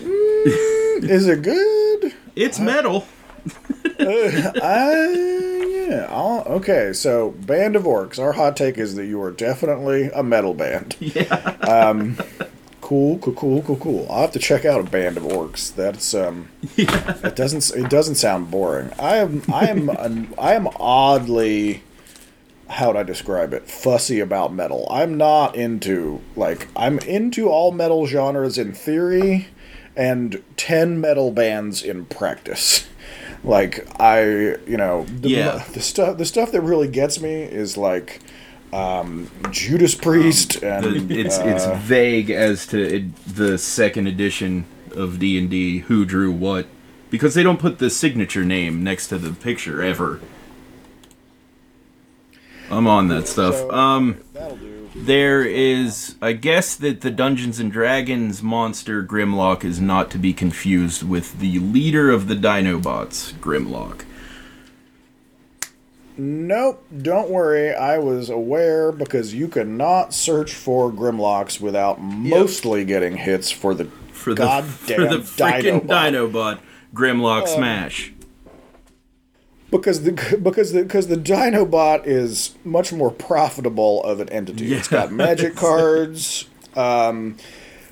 Is it good? It's metal. I yeah. I'll, okay, so band of orcs. Our hot take is that you are definitely a metal band. Yeah. Cool, cool, cool, cool, cool. I'll have to check out a band of orcs. That's um, yeah. it doesn't it doesn't sound boring. I am I am an, I am oddly how would I describe it? Fussy about metal. I'm not into like I'm into all metal genres in theory, and ten metal bands in practice. Like I, you know, the, Yeah. the stuff the stuff that really gets me is like um, Judas Priest and The- it's uh, it's vague as to it, the second edition of D and D who drew what because they don't put the signature name next to the picture ever. I'm on that stuff. So- Um, there is, I guess, that the Dungeons and Dragons monster Grimlock is not to be confused with the leader of the Dinobots, Grimlock. Nope, don't worry. I was aware because you could not search for Grimlocks without mostly getting hits for the For the goddamn for the freaking Dinobot. Dinobot, Grimlock Smash. Because the because the because the Dinobot is much more profitable of an entity. It's got magic cards. Um,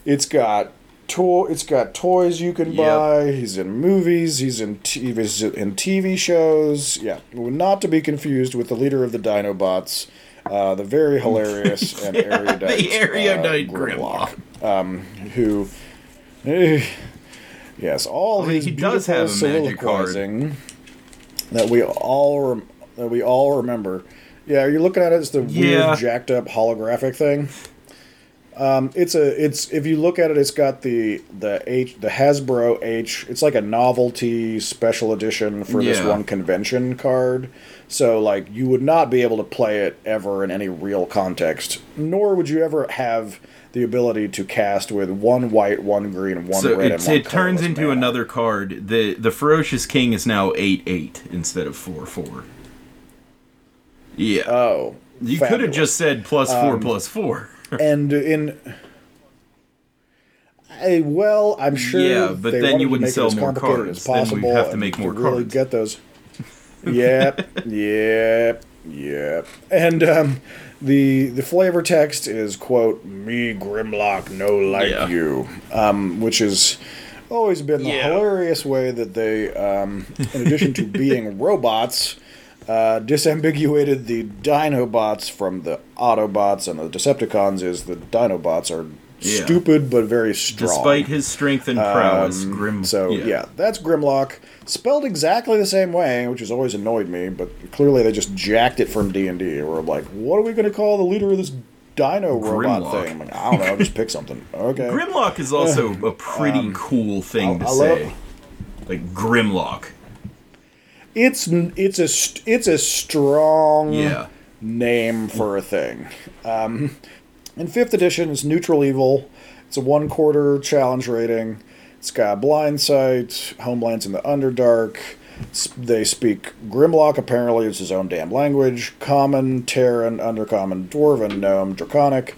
it's got to- It's got toys you can Yep. buy. He's in movies. He's in TV, he's in TV shows. Yeah, not to be confused with the leader of the Dinobots, uh, the very hilarious and erudite, the erudite uh, Grimlock. um, who. eh, Yes, all I mean, his he does have a magic card. That we all rem- that we all remember. Yeah, are you looking at it as the Yeah. weird jacked up holographic thing? Um, it's a it's if you look at it, it's got the the H the Hasbro H. It's like a novelty special edition for this one convention card. So like you would not be able to play it ever in any real context, nor would you ever have the ability to cast with one white, one green, one So red, it, and one it turns into mana. another card. The the ferocious king is now eight eight instead of four four. Yeah, Oh, you could have just said plus four plus four. and in I, well, I'm sure. Yeah, but then you wouldn't sell more cards. as Then possible have to make more really cards. Get those. Yep, yep, yep. And um, the the flavor text is quote me Grimlock no like Yeah. you, um, which is always been the Yeah. hilarious way that they, um, in addition to being robots. Uh, disambiguated the Dinobots from the Autobots and the Decepticons is the Dinobots are Yeah. stupid but very strong. Despite his strength and prowess, Um, Grim. So yeah. that's Grimlock, spelled exactly the same way, which has always annoyed me. But clearly, they just jacked it from D and D. We're like, what are we going to call the leader of this Dino robot Grimlock. thing? I'm like, I don't know, just pick something. Okay. Grimlock is also a pretty cool thing to I- I love- say. Like Grimlock. it's it's a it's a strong Yeah. name for a thing. Um, in fifth edition, it's neutral evil. It's a one quarter challenge rating. It's got blind sight, homelands in the underdark. They speak Grimlock. Apparently, it's his own damn language. Common, Terran, Undercommon, Dwarven, Gnome, Draconic.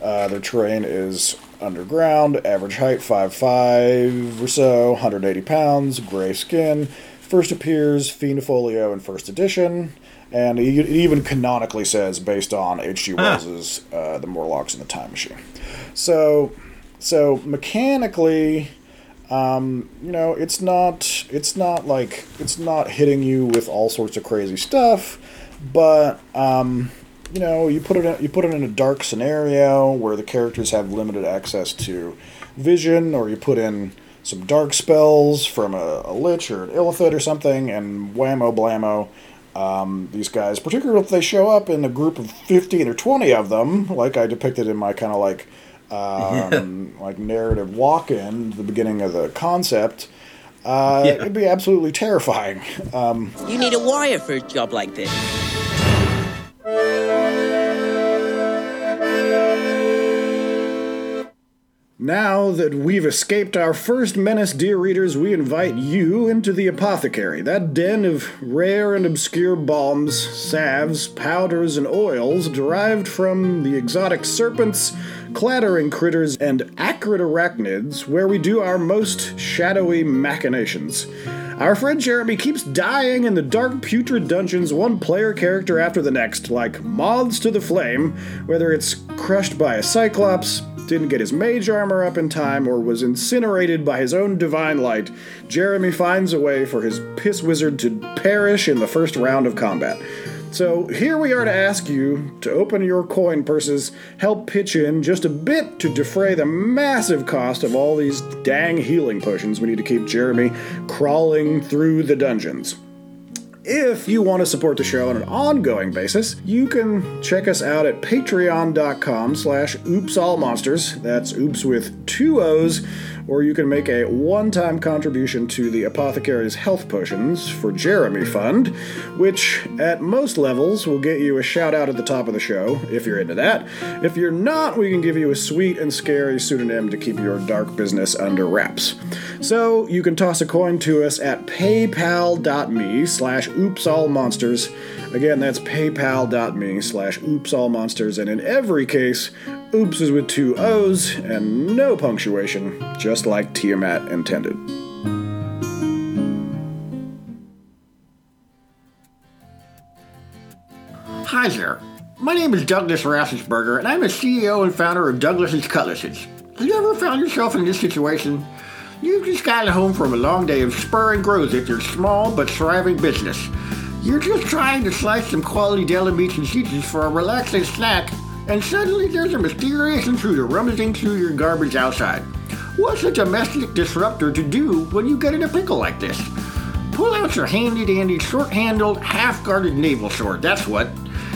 Uh, their terrain is underground. Average height five five or so. 180 pounds. Gray skin. first appears Fiend Folio in first edition, and it even canonically says based on H.G. Wells's uh, The Morlocks and the Time Machine. So, so mechanically, um, you know, it's not it's not like it's not hitting you with all sorts of crazy stuff, but um, you know, you put it in, you put it in a dark scenario where the characters have limited access to vision, or you put in some dark spells from a, a lich or an illithid or something, and whammo blammo. Um, these guys, particularly if they show up in a group of 15 or 20 of them, like I depicted in my kind of like um, like narrative walk-in, the beginning of the concept, uh, Yeah. it'd be absolutely terrifying. Um, You need a warrior for a job like this. Now that we've escaped our first menace, dear readers, we invite you into the apothecary, that den of rare and obscure balms, salves, powders, and oils derived from the exotic serpents, clattering critters, and acrid arachnids, where we do our most shadowy machinations. Our friend Jeremy keeps dying in the dark, putrid dungeons, one player character after the next, like moths to the flame, whether it's crushed by a cyclops, didn't get his mage armor up in time, or was incinerated by his own divine light, Jeremy finds a way for his piss wizard to perish in the first round of combat. So here we are to ask you to open your coin purses, help pitch in just a bit to defray the massive cost of all these dang healing potions we need to keep Jeremy crawling through the dungeons. If you want to support the show on an ongoing basis, you can check us out at patreon.com slash oopsallmonsters. That's oops with two O's. Or you can make a one-time contribution to the Apothecary's Health Potions for Jeremy Fund, which at most levels will get you a shout out at the top of the show, if you're into that. If you're not, we can give you a sweet and scary pseudonym to keep your dark business under wraps. So you can toss a coin to us at paypal.me slash oopsallmonsters. Again, that's paypal.me slash oopsallmonsters, and in every case, oops is with two O's and no punctuation, just like Tiamat intended. Hi there. My name is Douglas Rassensberger, and I'm the CEO and founder of Douglas's Cutlasses. Have you ever found yourself in this situation? You've just gotten home from a long day of spur and growth at your small but thriving business. You're just trying to slice some quality deli meats and cheeses for a relaxing snack, and suddenly there's a mysterious intruder rummaging through your garbage outside. What's a domestic disruptor to do when you get in a pickle like this? Pull out your handy dandy short handled, half guarded naval sword, that's what.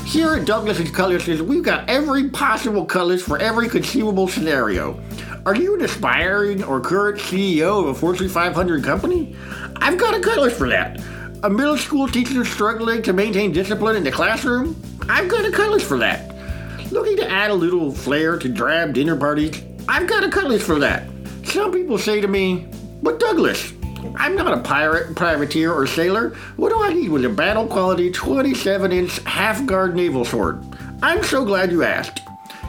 Here at Douglas's Cutlasses, we've got every possible cutlass for every conceivable scenario. Are you an aspiring or current CEO of a Fortune 500 company? I've got a cutlass for that. A middle school teacher struggling to maintain discipline in the classroom? I've got a cutlass for that. Looking to add a little flair to drab dinner parties? I've got a cutlass for that. Some people say to me, but Douglas, I'm not a pirate, privateer, or sailor. What do I need with a battle quality 27 inch half guard naval sword? I'm so glad you asked.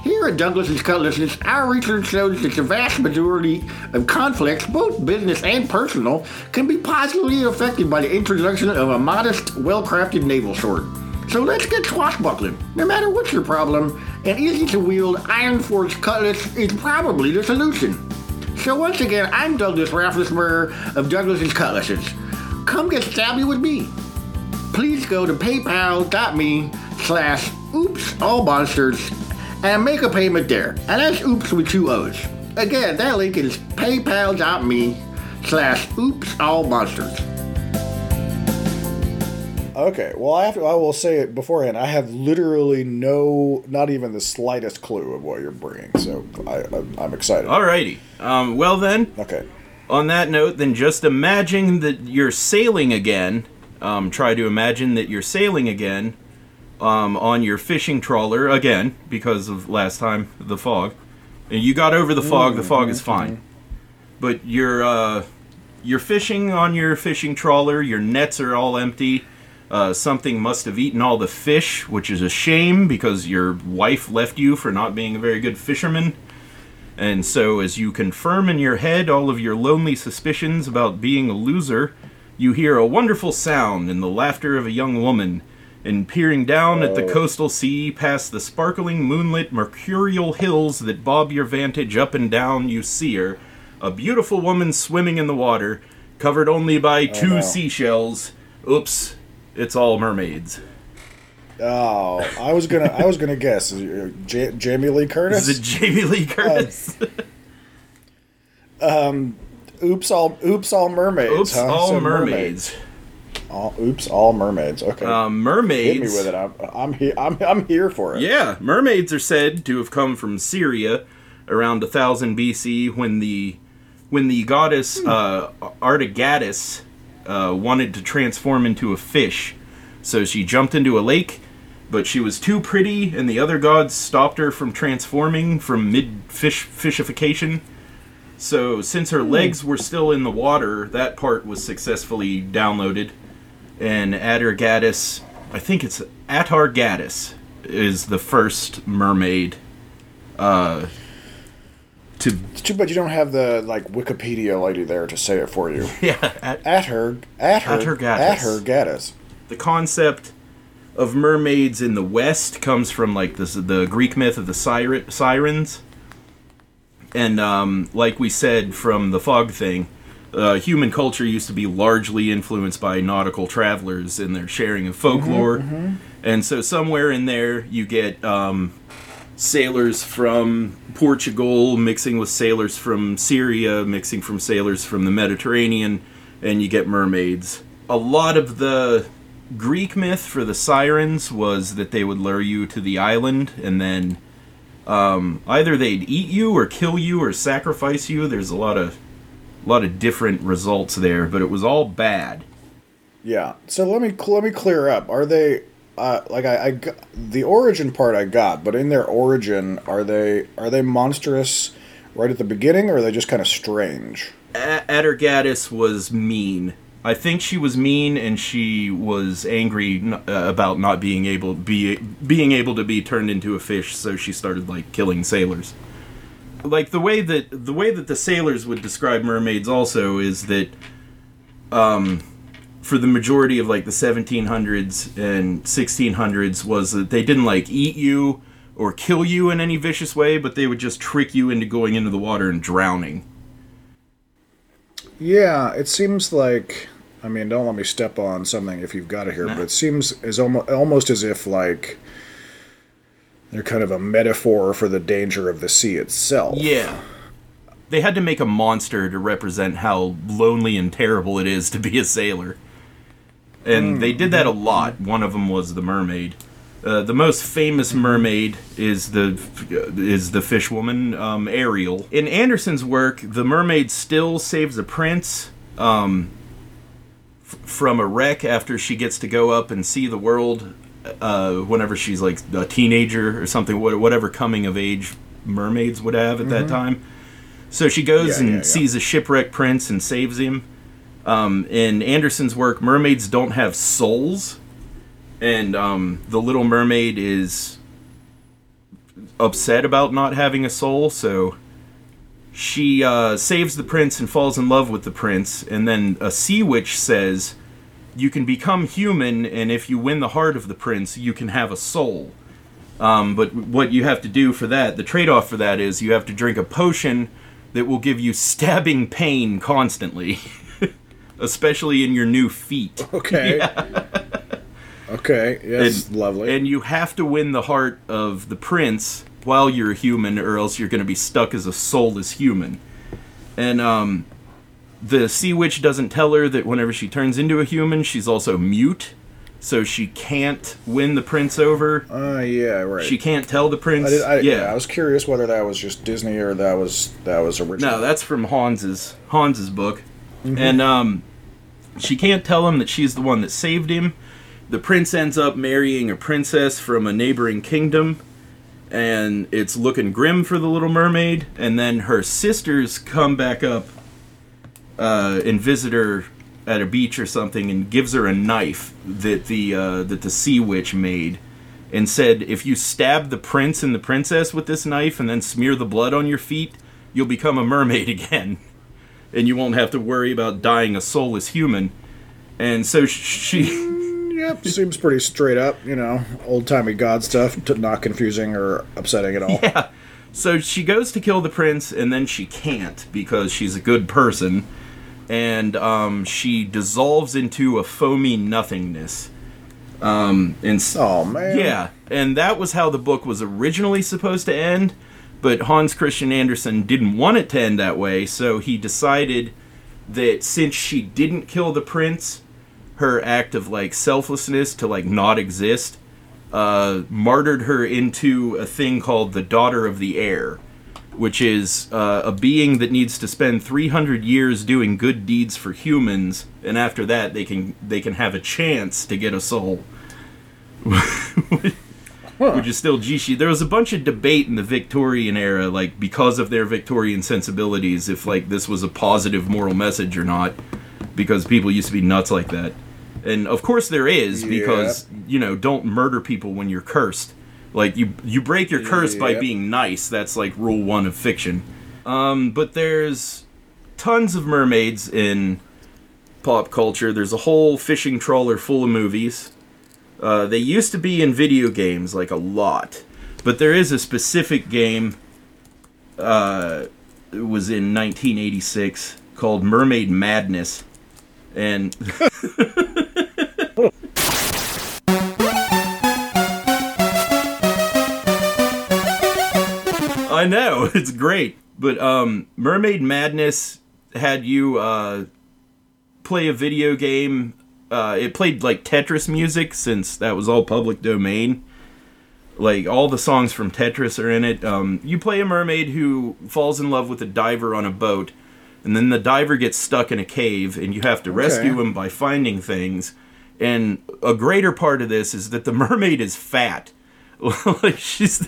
Here at Douglas's Cutlasses, our research shows that the vast majority of conflicts, both business and personal, can be positively affected by the introduction of a modest, well crafted naval sword. So let's get swashbuckling. No matter what's your problem, an easy to wield iron forged cutlass is probably the solution. So once again, I'm Douglas Rafflesberger of Douglas's Cutlasses. Come get stabby with me. Please go to paypal.me slash oops all monsters and make a payment there. And that's oops with two O's. Again, that link is paypal.me slash oops all monsters. Okay, well, I have to, I will say it beforehand. I have literally no, not even the slightest clue of what you're bringing, so I, I'm, I'm excited. Alrighty. Um, well then, Okay. on that note, then just imagine that you're sailing again. Um, try to imagine that you're sailing again um, on your fishing trawler again because of last time the fog. And you got over the fog. The fog is fine, but you're uh, you're fishing on your fishing trawler. Your nets are all empty. Uh, something must have eaten all the fish, which is a shame because your wife left you for not being a very good fisherman. And so, as you confirm in your head all of your lonely suspicions about being a loser, you hear a wonderful sound and the laughter of a young woman. And peering down at the coastal sea, past the sparkling moonlit mercurial hills that bob your vantage up and down, you see her, a beautiful woman swimming in the water, covered only by two no. seashells. Oops, it's all mermaids. Oh, I was gonna, I was gonna guess. Is it, uh, J- Jamie Lee Curtis. Is it Jamie Lee Curtis? Um, oops, all, oops, all mermaids. Oops, huh? all So mermaids. All, oops, all mermaids. Okay, Um, hit mermaids. me with it. I'm, I'm here. I'm, I'm here for it. Yeah, mermaids are said to have come from Syria around 1000 BC when the when the goddess uh, Artagadis uh, wanted to transform into a fish. So she jumped into a lake, but she was too pretty, and the other gods stopped her from transforming from mid fish fishification. So since her legs were still in the water, that part was successfully downloaded, and Atargatis, I think it's Atargatis, is the first mermaid. Uh, to It's too bad you don't have the like Wikipedia lady there to say it for you. yeah, at, At her, at her, at her, Gaddis. the concept of mermaids in the West comes from like this the Greek myth of the siren, sirens, and um, like we said from the fog thing, uh, human culture used to be largely influenced by nautical travelers and their sharing of folklore, and so somewhere in there you get um, sailors from Portugal mixing with sailors from Syria, mixing from sailors from the Mediterranean, and you get mermaids. A lot of the Greek myth for the sirens was that they would lure you to the island and then um, either they'd eat you or kill you or sacrifice you. There's a lot of a lot of different results there, but it was all bad. Yeah. So let me let me clear up. Are they like I, I got, the origin part I got, but in their origin, are they are they monstrous right at the beginning, or are they just kind of strange? A- was mean. I think she was mean, and she was angry n- uh, about not being able be being able to be turned into a fish. So she started like killing sailors. Like the way that the way that the sailors would describe mermaids also is that, um, for the majority of like the 1700s and 1600s was that they didn't like eat you or kill you in any vicious way, but they would just trick you into going into the water and drowning. Yeah, it seems like. I mean, don't let me step on something if you've got it here, but it seems as almost almost as if like they're kind of a metaphor for the danger of the sea itself. Yeah. They had to make a monster to represent how lonely and terrible it is to be a sailor. And they did that a lot. One of them was the mermaid. Uh, the most famous mermaid is the is the fish woman um, Ariel. In Andersen's work, the mermaid still saves a prince um, f- from a wreck after she gets to go up and see the world. Uh, whenever she's like a teenager or something, whatever coming of age mermaids would have at that time. So she goes Yeah, and yeah, yeah. sees a shipwrecked prince and saves him. Um, in Andersen's work, mermaids don't have souls, and um, the Little Mermaid is upset about not having a soul. So she uh, saves the prince and falls in love with the prince, and then a sea witch says, "You can become human, and if you win the heart of the prince, you can have a soul." Um, but what you have to do for that, the trade-off for that is you have to drink a potion that will give you stabbing pain constantly, especially in your new feet. Okay. Okay. Yes. lovely. And you have to win the heart of the prince while you're a human, or else you're going to be stuck as a soulless human. And um, the sea witch doesn't tell her that whenever she turns into a human, she's also mute, so she can't win the prince over. uh, yeah. Right. She can't tell the prince. I did, I, yeah. yeah, I was curious whether that was just Disney or that was that was original. No, that's from Hans's Hans's book, Mm-hmm. and um, she can't tell him that she's the one that saved him. The prince ends up marrying a princess from a neighboring kingdom, and it's looking grim for the Little Mermaid. And then her sisters come back up uh, and visit her at a beach or something, and gives her a knife that the uh, that the sea witch made. And said, if you stab the prince and the princess with this knife and then smear the blood on your feet, you'll become a mermaid again and you won't have to worry about dying a soulless human. And so she Yep, seems pretty straight up, you know, old timey god stuff, not confusing or upsetting at all. Yeah. So she goes to kill the prince, and then she can't because she's a good person, and um, she dissolves into a foamy nothingness. Um, and Oh man. yeah, and that was how the book was originally supposed to end, but Hans Christian Andersen didn't want it to end that way, so he decided that since she didn't kill the prince, her act of like selflessness to like not exist uh, martyred her into a thing called the Daughter of the Air, which is uh, a being that needs to spend 300 years doing good deeds for humans, and after that they can they can have a chance to get a soul. Which is still Jishi. There was a bunch of debate in the Victorian era, like because of their Victorian sensibilities, if like this was a positive moral message or not, because people used to be nuts like that. And of course there is, because you know, don't murder people when you're cursed. Like you you break your curse by being nice. That's like rule one of fiction. Um, but there's tons of mermaids in pop culture. There's a whole fishing trawler full of movies. Uh, they used to be in video games, like a lot. But there is a specific game. Uh, it was in 1986 called Mermaid Madness, and I know it's great, but um, Mermaid Madness had you uh, play a video game. Uh, it played like Tetris music since that was all public domain. Like all the songs from Tetris are in it. Um, you play a mermaid who falls in love with a diver on a boat, and then the diver gets stuck in a cave, and you have to rescue him by finding things. And a greater part of this is that the mermaid is fat. like she's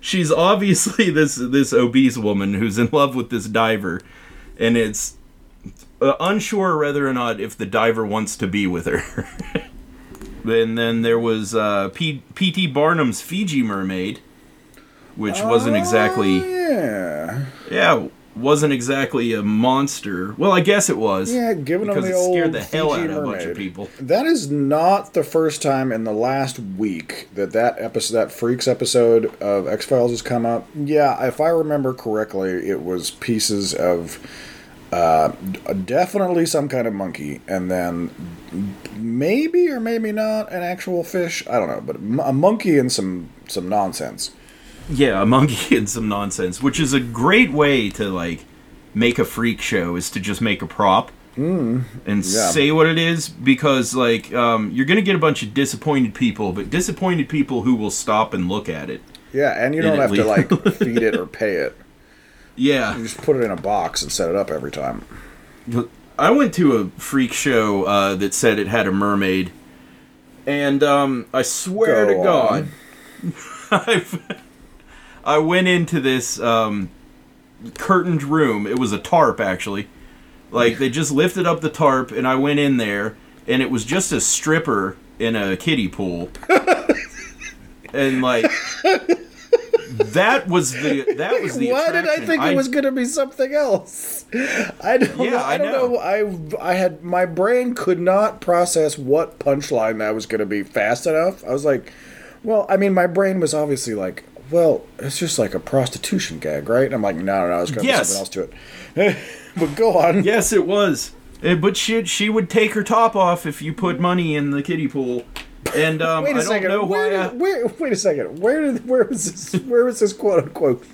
she's obviously this this obese woman who's in love with this diver, and it's uh, unsure whether or not if the diver wants to be with her. and then there was uh, P- P.T. Barnum's Fiji Mermaid, which wasn't exactly Yeah. yeah wasn't exactly a monster. Well, I guess it was. Yeah, giving them the it scared old the hell Fiji out of a bunch of mermaid. people. That is not the first time in the last week that that episode, that Freaks episode of X Files has come up. Yeah, if I remember correctly, it was pieces of uh, definitely some kind of monkey, and then maybe or maybe not an actual fish. I don't know, but a monkey and some some nonsense. Yeah, a monkey and some nonsense, which is a great way to like make a freak show is to just make a prop and yeah. say what it is because like um, you're gonna get a bunch of disappointed people, but disappointed people who will stop and look at it. Yeah, and you don't have to like feed it or pay it. Yeah, You just put it in a box and set it up every time. I went to a freak show uh, that said it had a mermaid, and um, I swear Go to God. I've, I went into this um, curtained room. It was a tarp, actually. Like they just lifted up the tarp, and I went in there, and it was just a stripper in a kiddie pool, and like. That was the that was the. Why did I attraction. think it was going to be something else? I don't. Yeah, know. I, I don't know. know. I I had my brain could not process what punchline that was going to be fast enough. I was like, well, I mean, my brain was obviously like, well, it's just like a prostitution gag, right? And I'm like, no, no, no, there's going to Yes. be something else to it. but go on. Yes, it was. Eh, But she she would take her top off if you put money in the kiddie pool, and um, Wait a I don't second. know where, why. I- where? Wait a second. Where did? Where was this? Where was this quote unquote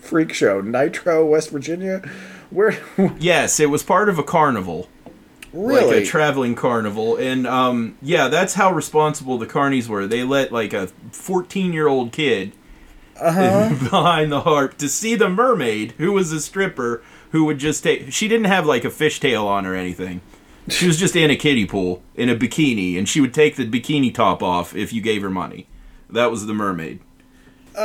freak show? Nitro, West Virginia. Where? yes, it was part of a carnival, like Really? a traveling carnival, and um, yeah, that's how responsible the carnies were. They let like a fourteen-year-old kid Uh-huh. behind the harp to see the mermaid, who was a stripper, who would just take. She didn't have like a fishtail on or anything. She was just in a kiddie pool in a bikini, and she would take the bikini top off if you gave her money. That was the mermaid.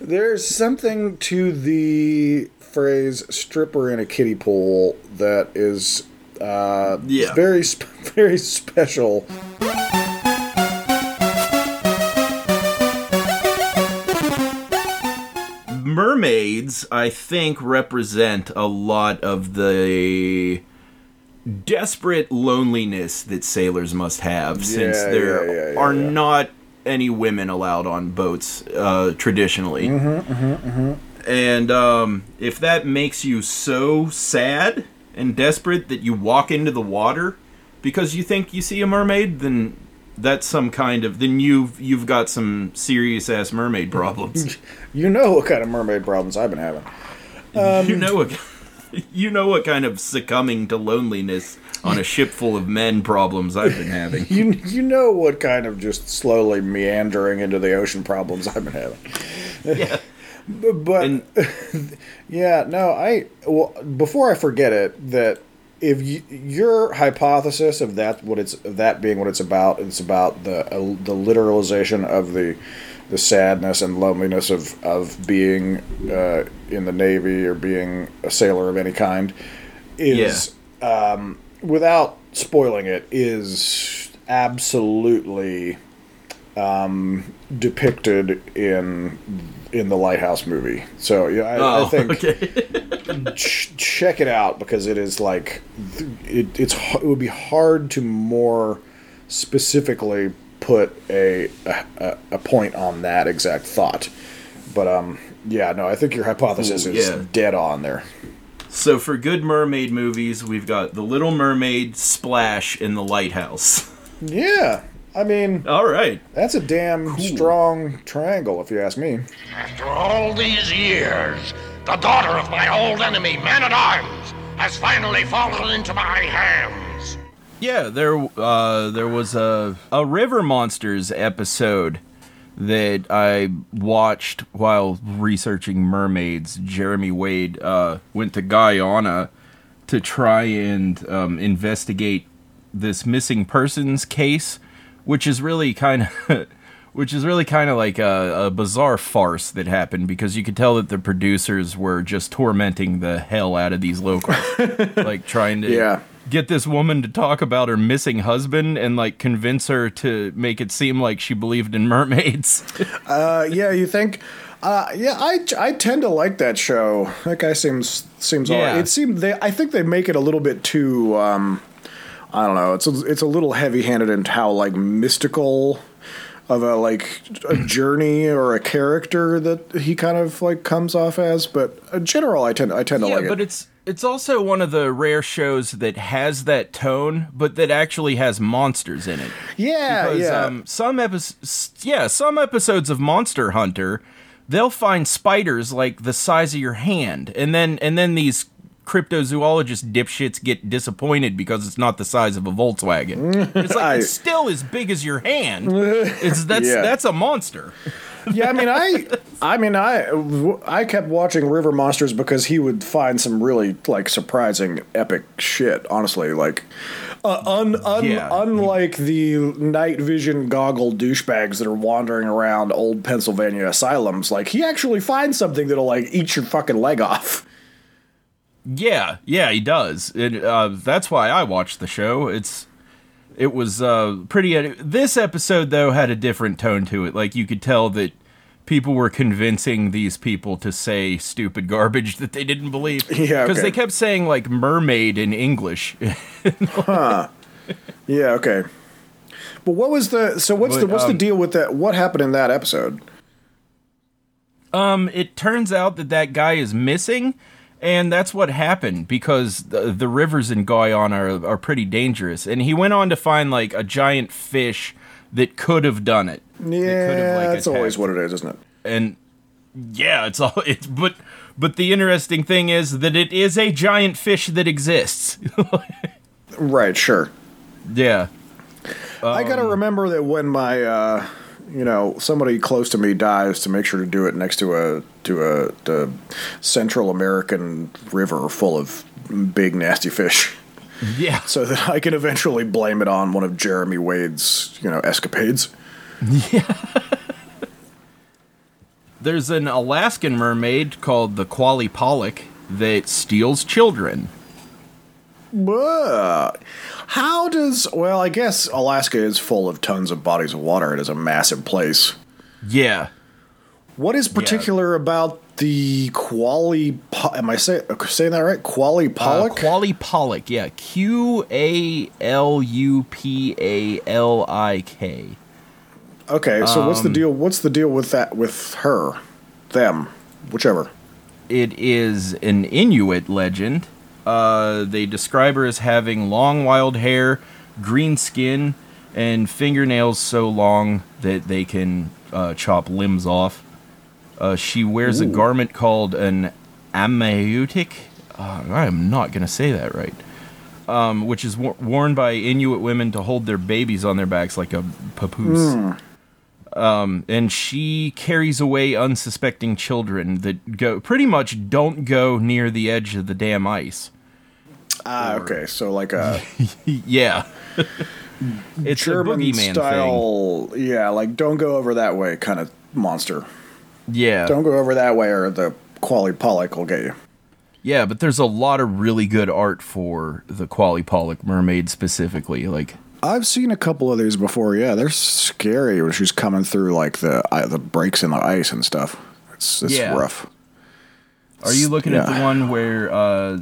There's something to the phrase "stripper in a kiddie pool" that is uh, Yeah. very sp- very special. Mermaids, I think, represent a lot of the desperate loneliness that sailors must have, since there yeah, yeah, yeah, are yeah. not any women allowed on boats uh, traditionally. Mm-hmm, And um, if that makes you so sad and desperate that you walk into the water because you think you see a mermaid, then that's some kind of then you've you've got some serious ass mermaid problems. You know what kind of mermaid problems I've been having. Um, you know what you know what kind of succumbing to loneliness on a ship full of men problems I've been having. You you know what kind of just slowly meandering into the ocean problems I've been having. yeah. But And yeah, no, I well before I forget it that if you, your hypothesis of that what it's that being what it's about, it's about the uh, the literalization of the the sadness and loneliness of of being uh, in the navy or being a sailor of any kind is um, without spoiling it is absolutely um, depicted in in the lighthouse movie so yeah i, oh, I think okay. ch- check it out because it is like it, it's it would be hard to more specifically put a, a a point on that exact thought but um yeah no i think your hypothesis Ooh, is yeah. dead on there So for good mermaid movies, we've got The Little Mermaid, Splash, and The Lighthouse. yeah i mean All right. that's a damn strong triangle if you ask me After all these years, the daughter of my old enemy, Man at Arms, has finally fallen into my hands. Yeah, there uh, there was a a River Monsters episode that I watched while researching mermaids. Jeremy Wade uh, went to Guyana to try and um, investigate this missing persons case, which is really kind of. Which is really kind of like a, a bizarre farce that happened because you could tell that the producers were just tormenting the hell out of these locals, like trying to Yeah. get this woman to talk about her missing husband and like convince her to make it seem like she believed in mermaids. Uh, yeah, you think? Uh, yeah, I, I tend to like that show. That guy seems seems all Yeah. It seemed they. I think they make it a little bit too. Um, I don't know. It's a, it's a little heavy handed in how like mystical of a like a journey or a character that he kind of like comes off as. But in general, I tend I tend to yeah, like but it. it's it's also one of the rare shows that has that tone, but that actually has monsters in it. yeah, Because yeah. um, some episodes, yeah, some episodes of Monster Hunter, they'll find spiders like the size of your hand, and then and then these cryptozoologist dipshits get disappointed because it's not the size of a Volkswagen. It's like I- it's still as big as your hand. It's that's Yeah. that's a monster. yeah, I mean, I, I mean, I, I kept watching River Monsters because he would find some really like surprising, epic shit. Honestly, like, uh, un, un, Yeah. unlike the night vision goggle douchebags that are wandering around old Pennsylvania asylums, like he actually finds something that'll like eat your fucking leg off. Yeah, yeah, he does. It, uh, that's why I watched the show. It's it was uh, pretty. This episode though had a different tone to it. Like you could tell that people were convincing these people to say stupid garbage that they didn't believe. Yeah, because okay. they kept saying like mermaid in English. huh. Yeah, okay. But what was the so what's the But, what's the um, deal with that? What happened in that episode? Um, it turns out that that guy is missing, and that's what happened because the, the rivers in Guyana are, are pretty dangerous. And he went on to find like a giant fish that could have done it. That Yeah, like, that's always what it is, isn't it? And yeah, it's all it's but but the interesting thing is that it is a giant fish that exists. Right, sure. yeah. I Um, gotta remember that when my, uh, you know, somebody close to me dies, to make sure to do it next to a to a, the Central American river full of big nasty fish, Yeah. so that I can eventually blame it on one of Jeremy Wade's, you know, escapades. Yeah. There's an Alaskan mermaid called the Qalupalik that steals children. But how does? Well, I guess Alaska is full of tons of bodies of water. It is a massive place. Yeah. What is particular about the Quali. Am I say, saying that right? Quali Uh, Pollock. Qalupalik, yeah. Q A L U P A L I K. okay, so what's the um, deal? What's the deal with that? With her, them, whichever. It is an Inuit legend. Uh, they describe her as having long, wild hair, green skin, and fingernails so long that they can uh, chop limbs off. Uh, she wears a garment called an amautik. Uh, I am not going to say that right. Um, which is wo- worn by Inuit women to hold their babies on their backs like a papoose. Um, and she carries away unsuspecting children that go pretty much don't go near the edge of the damn ice. Ah, okay, so like a yeah. it's German a boogeyman thing. style. Yeah, like don't go over that way kind of monster. Yeah. Don't go over that way, or the Qalupalik will get you. Yeah, but there's a lot of really good art for the Qalupalik mermaid specifically. Like, I've seen a couple of these before. Yeah, they're scary when she's coming through like the uh, the breaks in the ice and stuff. It's it's Yeah. rough. are you looking at the one where uh,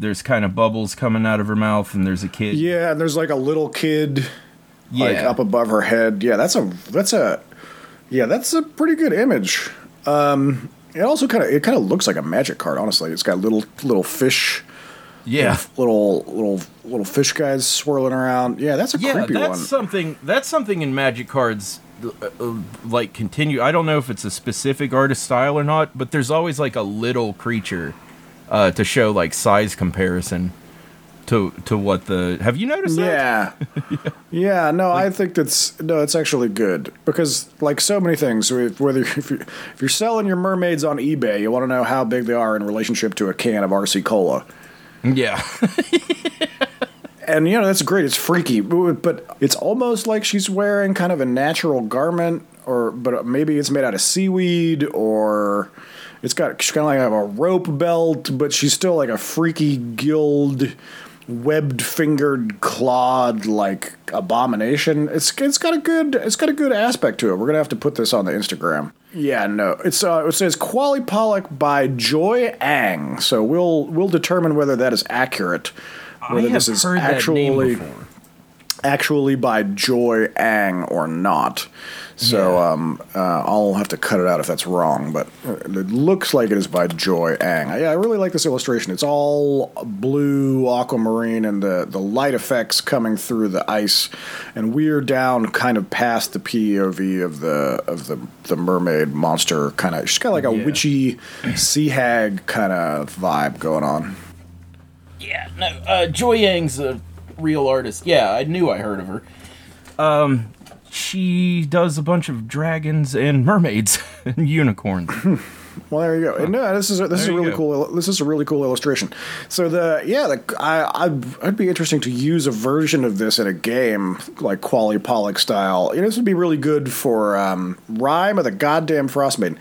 there's kind of bubbles coming out of her mouth and there's a kid? Yeah, and there's like a little kid like Yeah. up above her head. Yeah, that's a that's a yeah, that's a pretty good image. Um it also kind of it kind of looks like a magic card, honestly. It's got little little fish, yeah. little little little fish guys swirling around. Yeah, that's a Yeah, creepy that's one. something. That's something in Magic cards. uh, uh, Like continue. I don't know if it's a specific artist style or not, but there's always like a little creature uh, to show like size comparison to to what the. Have you noticed that? Yeah. yeah, no, I think that's no, it's actually good because like so many things, whether if you if you're selling your mermaids on eBay, you want to know how big they are in relationship to a can of RC cola. Yeah. And you know that's great. It's freaky, but it's almost like she's wearing kind of a natural garment, or but maybe it's made out of seaweed, or it's got kind of like a rope belt, but she's still like a freaky gilled, webbed fingered, clawed like abomination. It's it's got a good it's got a good aspect to it. We're gonna have to put this on the Instagram. Yeah, no, it's uh, it says Qalupalik by Joy Ang. So we'll we'll determine whether that is accurate. Whether I have this is heard that actually name before. Actually by Joy Ang or not. So Yeah. um, uh, I'll have to cut it out if that's wrong, but uh, it looks like it is by Joy Ang. Yeah, I really like this illustration. It's all blue, aquamarine, and the, the light effects coming through the ice, and we're down kind of past the POV of the of the the mermaid monster. Kind of, she's got like a Yeah. witchy sea hag kind of vibe going on. Yeah, no. Uh, Joy Ang's a real artist. Yeah, I knew I heard of her. Um, she does a bunch of dragons and mermaids and unicorns. Well, there you go. And no, this is a, this is a really go. cool. This is a really cool illustration. So the yeah, the, I I'd, I'd be interesting to use a version of this in a game like Qalupalik style. You know, this would be really good for um, Rime of the Goddamn Frostmaiden.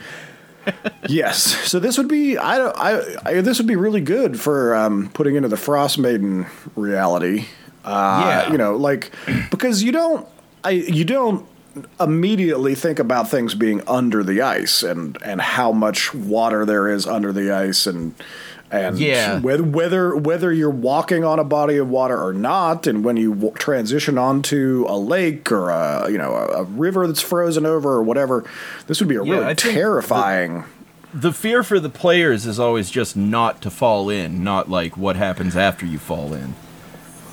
yes. So this would be I don't I, I this would be really good for um, putting into the Frost Maiden reality. Uh, Yeah. You know, like because you don't I you don't immediately think about things being under the ice and and how much water there is under the ice and and Yeah. whether whether whether you're walking on a body of water or not and when you w- transition onto a lake or a you know a, a river that's frozen over or whatever this would be a Yeah, really I think the- terrifying the fear for the players is always just not to fall in, not like what happens after you fall in.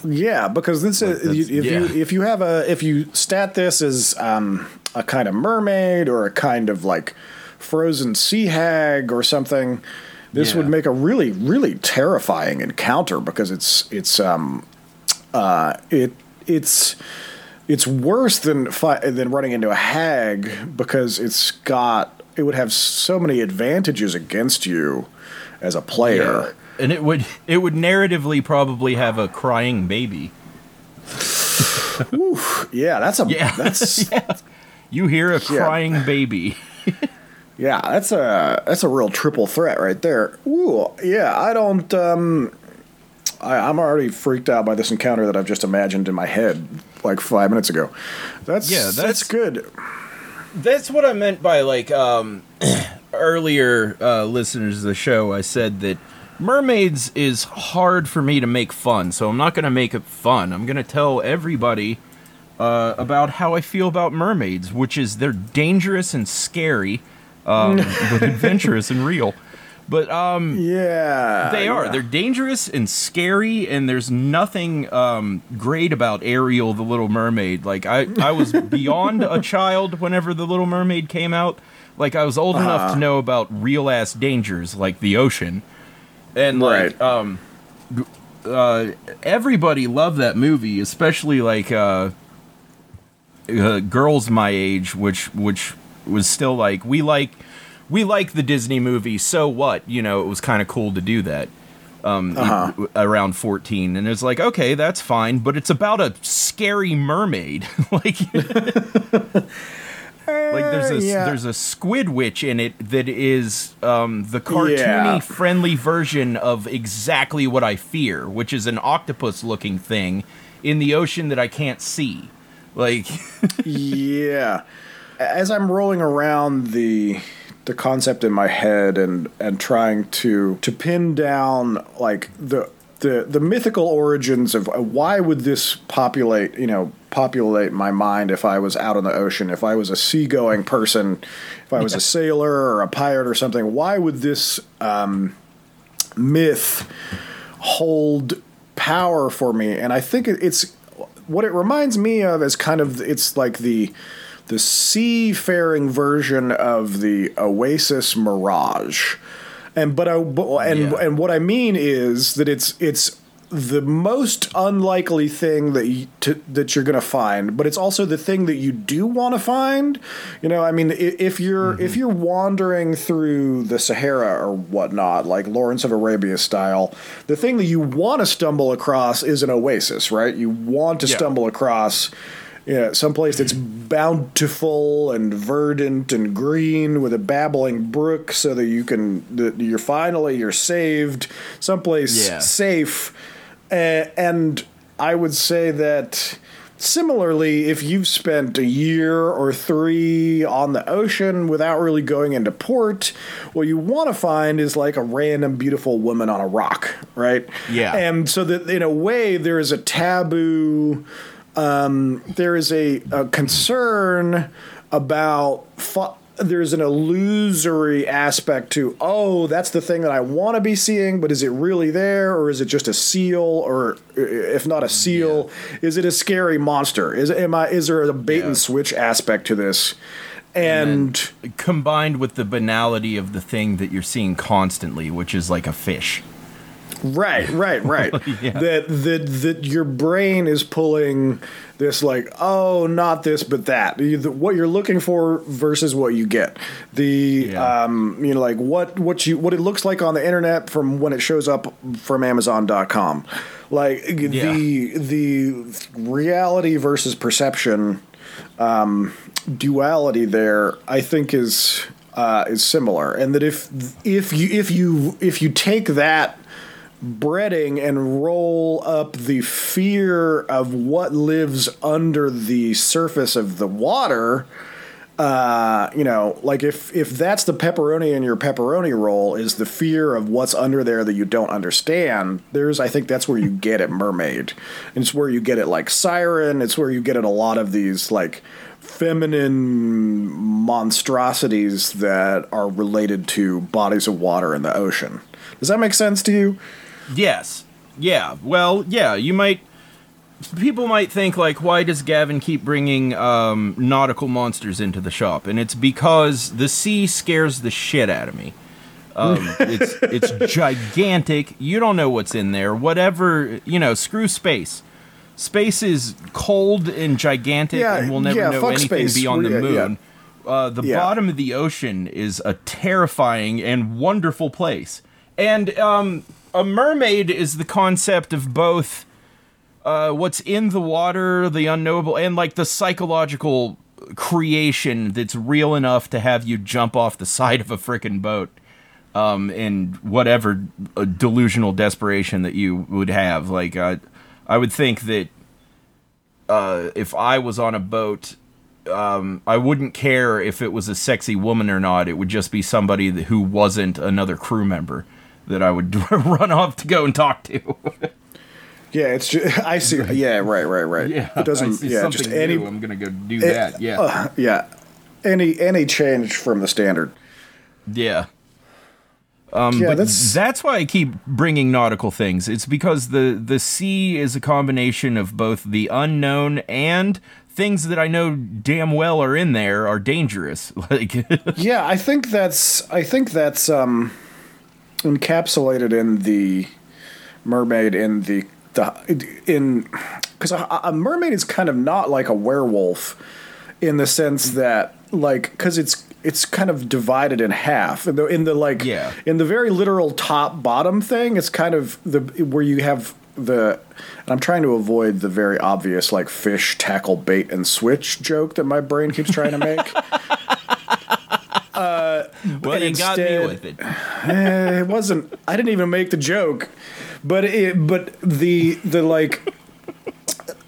Yeah, because this is that's- if yeah. you if you have a if you stat this as um, a kind of mermaid or a kind of like frozen sea hag or something, this Yeah. would make a really really terrifying encounter because it's it's um uh it it's it's worse than fi- than running into a hag because it's got it would have so many advantages against you as a player. And it would it would narratively probably have a crying baby. Yeah, that's a Yeah. that's yeah. You hear a crying baby. Yeah, that's a that's a real triple threat right there. Ooh, yeah, I don't. Um, I, I'm already freaked out by this encounter that I've just imagined in my head like five minutes ago. That's Yeah, that's, that's- good. That's what I meant by like um earlier uh, listeners of the show, I said that mermaids is hard for me to make fun, so I'm not going to make it fun. I'm going to tell everybody uh, about how I feel about mermaids, which is they're dangerous and scary, um, but adventurous and real. But um, Yeah. they are. yeah. They're dangerous and scary, and there's nothing um, great about Ariel, the Little Mermaid. Like I, I was beyond a child whenever the Little Mermaid came out. Like I was old Uh-huh. enough to know about real ass dangers, like the ocean, and like Right. um, uh, everybody loved that movie, especially like uh, uh, girls my age, which which was still like we like we like the Disney movie. So what? You know, it was kind of cool to do that. Um, Uh-huh. around 14 and it's like okay that's fine but it's about a scary mermaid like like there's a yeah. there's a squid witch in it that is um, the cartoony Yeah. friendly version of exactly what I fear which is an octopus looking thing in the ocean that I can't see like yeah. As I'm rolling around the the concept in my head and and trying to to pin down like the the the mythical origins of uh, why would this populate you know populate my mind if I was out on the ocean if I was a seagoing person if I was a sailor or a pirate or something? Why would this um, myth hold power for me? And I think it's what it reminds me of is kind of it's like the the seafaring version of the Oasis Mirage. And but I but, and Yeah. and what I mean is that it's it's the most unlikely thing that you, to, that you're going to find, but it's also the thing that you do want to find. You know, I mean, if you're mm-hmm. if you're wandering through the Sahara or whatnot, like Lawrence of Arabia style, the thing that you want to stumble across is an oasis, right? You want to Yeah. stumble across you know, someplace that's bountiful and verdant and green with a babbling brook so that you can that you're finally you're saved someplace Yeah. safe uh, and i would say that similarly if you've spent a year or three on the ocean without really going into port what you want to find is like a random beautiful woman on a rock right Yeah. and so that in a way there is a taboo um, there is a, a concern about fu- there's an illusory aspect to oh that's the thing that I want to be seeing but is it really there or is it just a seal or if not a seal is it a scary monster? Is am I is there a bait Yeah. and switch aspect to this? And combined with the banality of the thing that you're seeing constantly which is like a fish Right, right, right. Yeah. That that that your brain is pulling this like, oh, not this, but that. What you're looking for versus what you get. The Yeah. um, you know, like what what you what it looks like on the internet from when it shows up from Amazon.com. Like the the reality versus perception um, duality there, I think is uh, is similar, and that if if you if you if you take that breading and roll up the fear of what lives under the surface of the water uh, you know, like if if that's the pepperoni in your pepperoni roll is the fear of what's under there that you don't understand. There's, I think that's where you get it, mermaid. And it's where you get it, like siren. It's where you get it a lot of these like feminine monstrosities that are related to bodies of water in the ocean. Does that make sense to you? Yes. Yeah. Well, yeah, you might people might think like why does Gavin keep bringing um, nautical monsters into the shop? And it's because the sea scares the shit out of me. Um, it's it's gigantic. You don't know what's in there. Whatever, you know, screw space. Space is cold and gigantic Yeah, and we'll never yeah, know anything space. beyond the Yeah, yeah. moon. Uh, the bottom of the ocean is a terrifying and wonderful place. And um, a mermaid is the concept of both uh, what's in the water, the unknowable, and like the psychological creation that's real enough to have you jump off the side of a frickin' boat um, in whatever uh, delusional desperation that you would have. Like, uh, I would think that uh, if I was on a boat um, I wouldn't care if it was a sexy woman or not. It would just be somebody who wasn't another crew member that I would run off to go and talk to. Yeah, it's just, I see. Yeah, right, right, right. yeah, it doesn't. Yeah, just any. new, I'm gonna go do that. Yeah, uh, yeah, any any change from the standard. yeah. Um, yeah, but that's that's why I keep bringing nautical things. It's because the the sea is a combination of both the unknown and things that I know damn well are in there are dangerous. Like, yeah. I think that's I think that's um encapsulated in the mermaid in the the in because a, a mermaid is kind of not like a werewolf in the sense that like because it's it's kind of divided in half in the in the like Yeah. in the very literal top bottom thing it's kind of the where you have the and I'm trying to avoid the very obvious like fish tackle bait and switch joke that my brain keeps trying to make well, And you got me instead- with it. Eh, it wasn't I didn't even make the joke. But it but the the like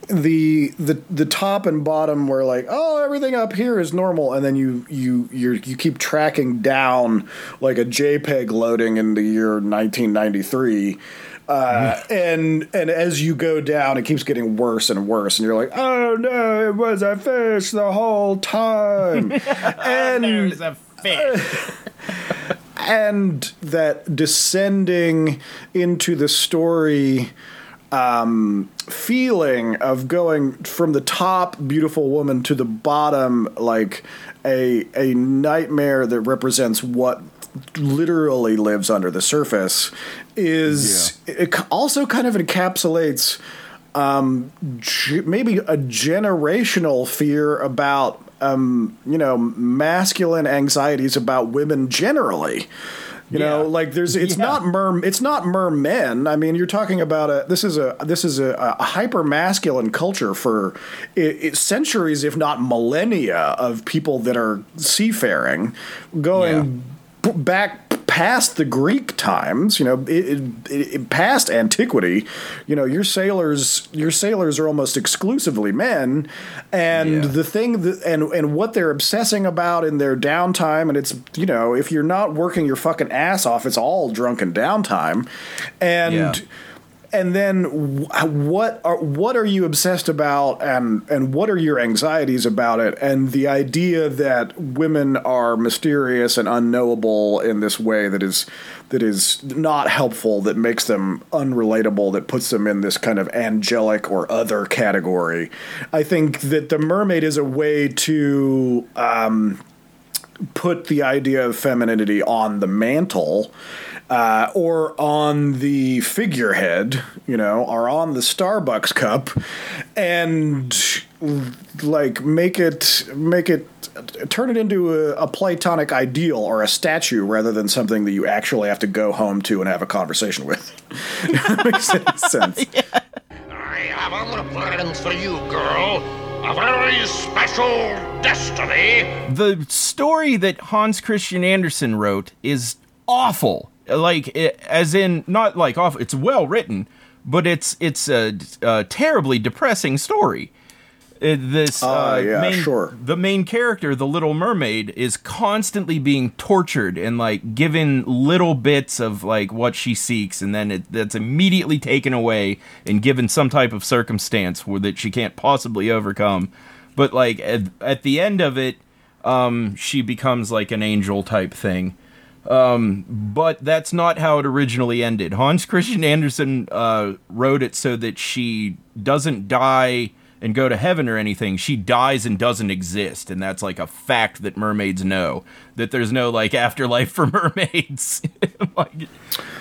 the the the top and bottom were like oh everything up here is normal. And then you you you you keep tracking down like a JPEG loading in the year 1993 uh, and and as you go down it keeps getting worse and worse and you're like oh no it was a fish the whole time. And There's a fish. and that descending into the story um, feeling of going from the top beautiful woman to the bottom like a a nightmare that represents what literally lives under the surface is it also kind of encapsulates um, maybe a generational fear about um, you know masculine anxieties about women generally. You know, Yeah. like there's it's Yeah. not mer it's not mermen. I mean, you're talking about a this is a this is a, a hyper masculine culture for i i centuries, if not millennia, of people that are seafaring, going b- back past the Greek times, you know, it, it, it, past antiquity, you know, your sailors, your sailors are almost exclusively men, and Yeah. the thing that and and what they're obsessing about in their downtime, and it's you know, if you're not working your fucking ass off, it's all drunken downtime, and. Yeah. And then, what are what are you obsessed about, and and what are your anxieties about it? And the idea that women are mysterious and unknowable in this way that is that is not helpful, that makes them unrelatable, that puts them in this kind of angelic or other category. I think that the mermaid is a way to. Um, put the idea of femininity on the mantle uh, or on the figurehead, you know, or on the Starbucks cup, and like make it make it turn it into a, a platonic ideal or a statue rather than something that you actually have to go home to and have a conversation with. Makes any sense. I have other plans for you, girl. A very special destiny. the story that Hans Christian Andersen wrote is awful. Like, it, as in, not like awful. It's well written, but it's it's a, a terribly depressing story. Uh, this Ah, uh, yeah, main, sure. the main character, the Little Mermaid, is constantly being tortured and like given little bits of like what she seeks, and then it, that's immediately taken away and given some type of circumstance where that she can't possibly overcome. But like at, at the end of it, um, she becomes like an angel type thing. Um, but that's not how it originally ended. Hans Christian Andersen uh, wrote it so that she doesn't die and go to heaven or anything. She dies and doesn't exist, and that's like a fact that mermaids know that there's no like afterlife for mermaids. like,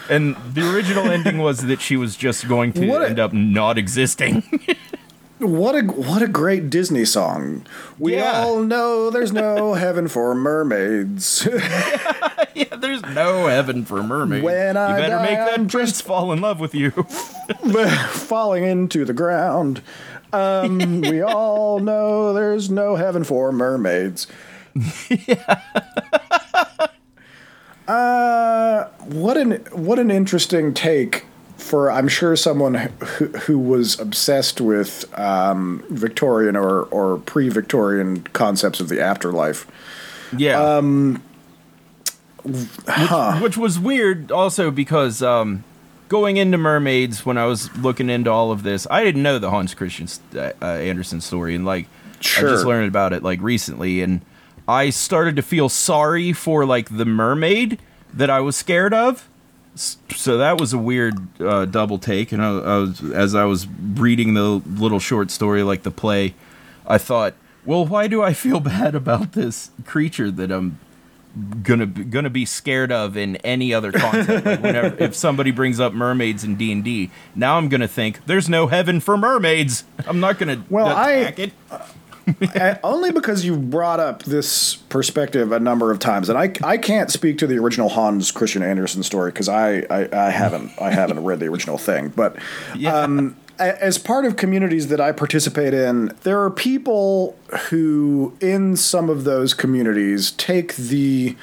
and the original ending was that she was just going to a- end up not existing. What a what a great Disney song. We Yeah. all know there's no heaven for mermaids. yeah, there's no heaven for mermaids. When I you better die, make that I'm prince just- fall in love with you. falling into the ground. Um, we all know there's no heaven for mermaids. yeah. Uh, what an what an interesting take for I'm sure someone who, who was obsessed with um, Victorian or, or pre-Victorian concepts of the afterlife. Yeah. Um, which, which, was weird also because um, going into mermaids when I was looking into all of this, I didn't know the Hans Christian uh, uh, Andersen story, and like sure. I just learned about it like recently, and I started to feel sorry for like the mermaid that I was scared of. So that was a weird uh, double take, and I, I was as I was reading the little short story, like the play, I thought, well, why do I feel bad about this creature that I'm gonna gonna be scared of in any other content. Like whenever if somebody brings up mermaids in D and D, now I'm gonna think there's no heaven for mermaids. I'm not gonna well, attack I, it. I, only because you brought up this perspective a number of times, and I, I can't speak to the original Hans Christian Andersen story because I, I, I haven't I haven't read the original thing, but yeah. um, as part of communities that I participate in, there are people who, in some of those communities, take the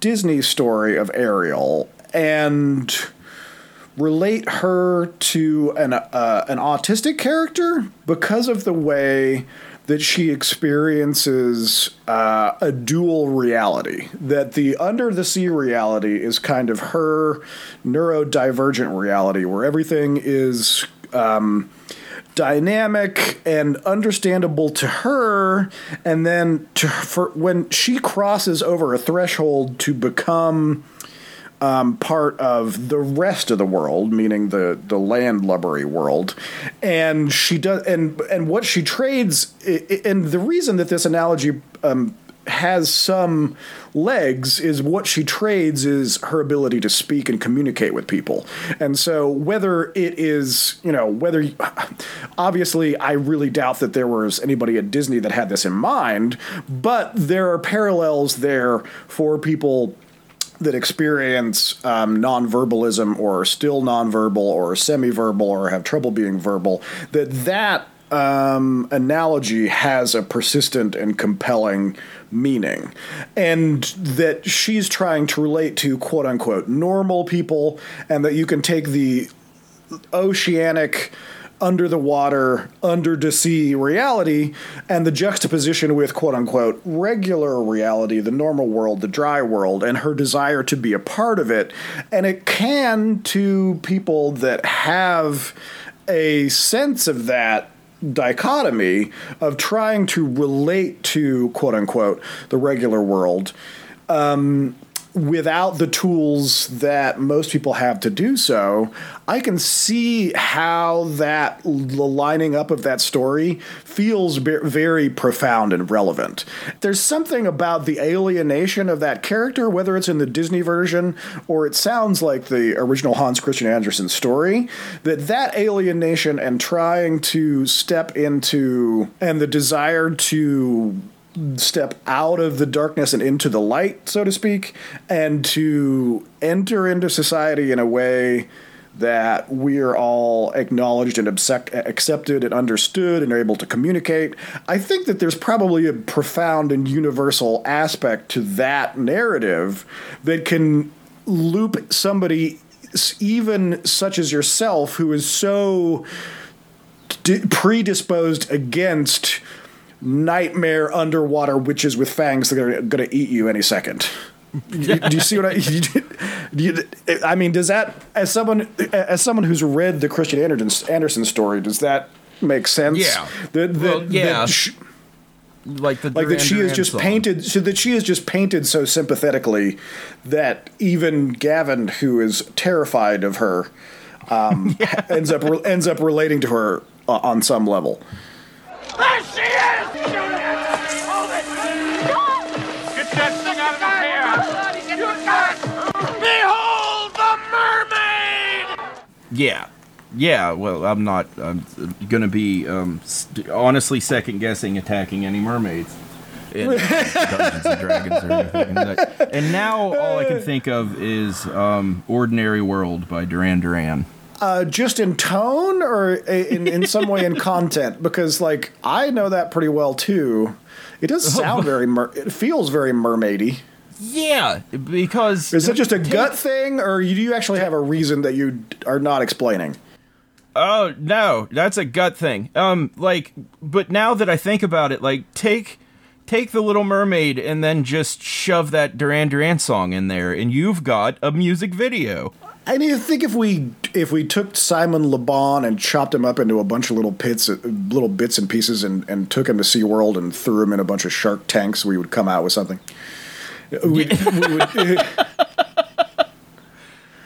Disney story of Ariel and relate her to an uh, an autistic character because of the way that she experiences uh, a dual reality. That the under the sea reality is kind of her neurodivergent reality, where everything is um, dynamic and understandable to her, and then to for when she crosses over a threshold to become. Um, part of the rest of the world, meaning the the landlubbery world, and she does, and and what she trades, and the reason that this analogy um, has some legs is what she trades is her ability to speak and communicate with people. And so whether it is, you know, whether obviously I really doubt that there was anybody at Disney that had this in mind, but there are parallels there for people that experience um, nonverbalism or still nonverbal or semi-verbal or have trouble being verbal that that um, analogy has a persistent and compelling meaning. And that she's trying to relate to quote unquote normal people, and that you can take the oceanic under the water, under the sea reality, and the juxtaposition with quote unquote regular reality, the normal world, the dry world, and her desire to be a part of it. And it can, to people that have a sense of that, dichotomy of trying to relate to quote unquote the regular world um, without the tools that most people have to do so, I can see how that the lining up of that story feels very profound and relevant. There's something about the alienation of that character, whether it's in the Disney version or it sounds like the original Hans Christian Andersen story, that that alienation and trying to step into and the desire to step out of the darkness and into the light, so to speak, and to enter into society in a way that we're all acknowledged and accepted and understood and are able to communicate. I think that there's probably a profound and universal aspect to that narrative that can loop somebody, even such as yourself, who is so predisposed against nightmare underwater witches with fangs that are going to eat you any second. do, do you see what I? You, I mean, does that as someone as someone who's read the Christian Anderson, Andersen story, does that make sense? Yeah. That, that, well, yeah. That she, like the like that she is just song. painted so that she is just painted so sympathetically that even Gavin, who is terrified of her, um, yeah. ends up ends up relating to her uh, on some level. There she is! Hold it! Get that thing out of here! You got Behold the mermaid! Yeah. Yeah, well, I'm not. I'm going to be um, st- honestly second guessing attacking any mermaids in Dungeons and Dragons or anything. And now all I can think of is um, "Ordinary World" by Duran Duran. Uh, just in tone or in, in some way in content? Because like I know that pretty well too. It does sound very mer- it feels very mermaidy. Yeah, because Is it just a gut thing, or do you actually have a reason that you are not explaining? Oh no, that's a gut thing. Um, like, but now that I think about it, like, take take the Little Mermaid and then just shove that Duran Duran song in there, and you've got a music video. I mean, I think if we if we took Simon Le Bon and chopped him up into a bunch of little pits, little bits and pieces, and, and took him to SeaWorld and threw him in a bunch of shark tanks, we would come out with something. We, we would,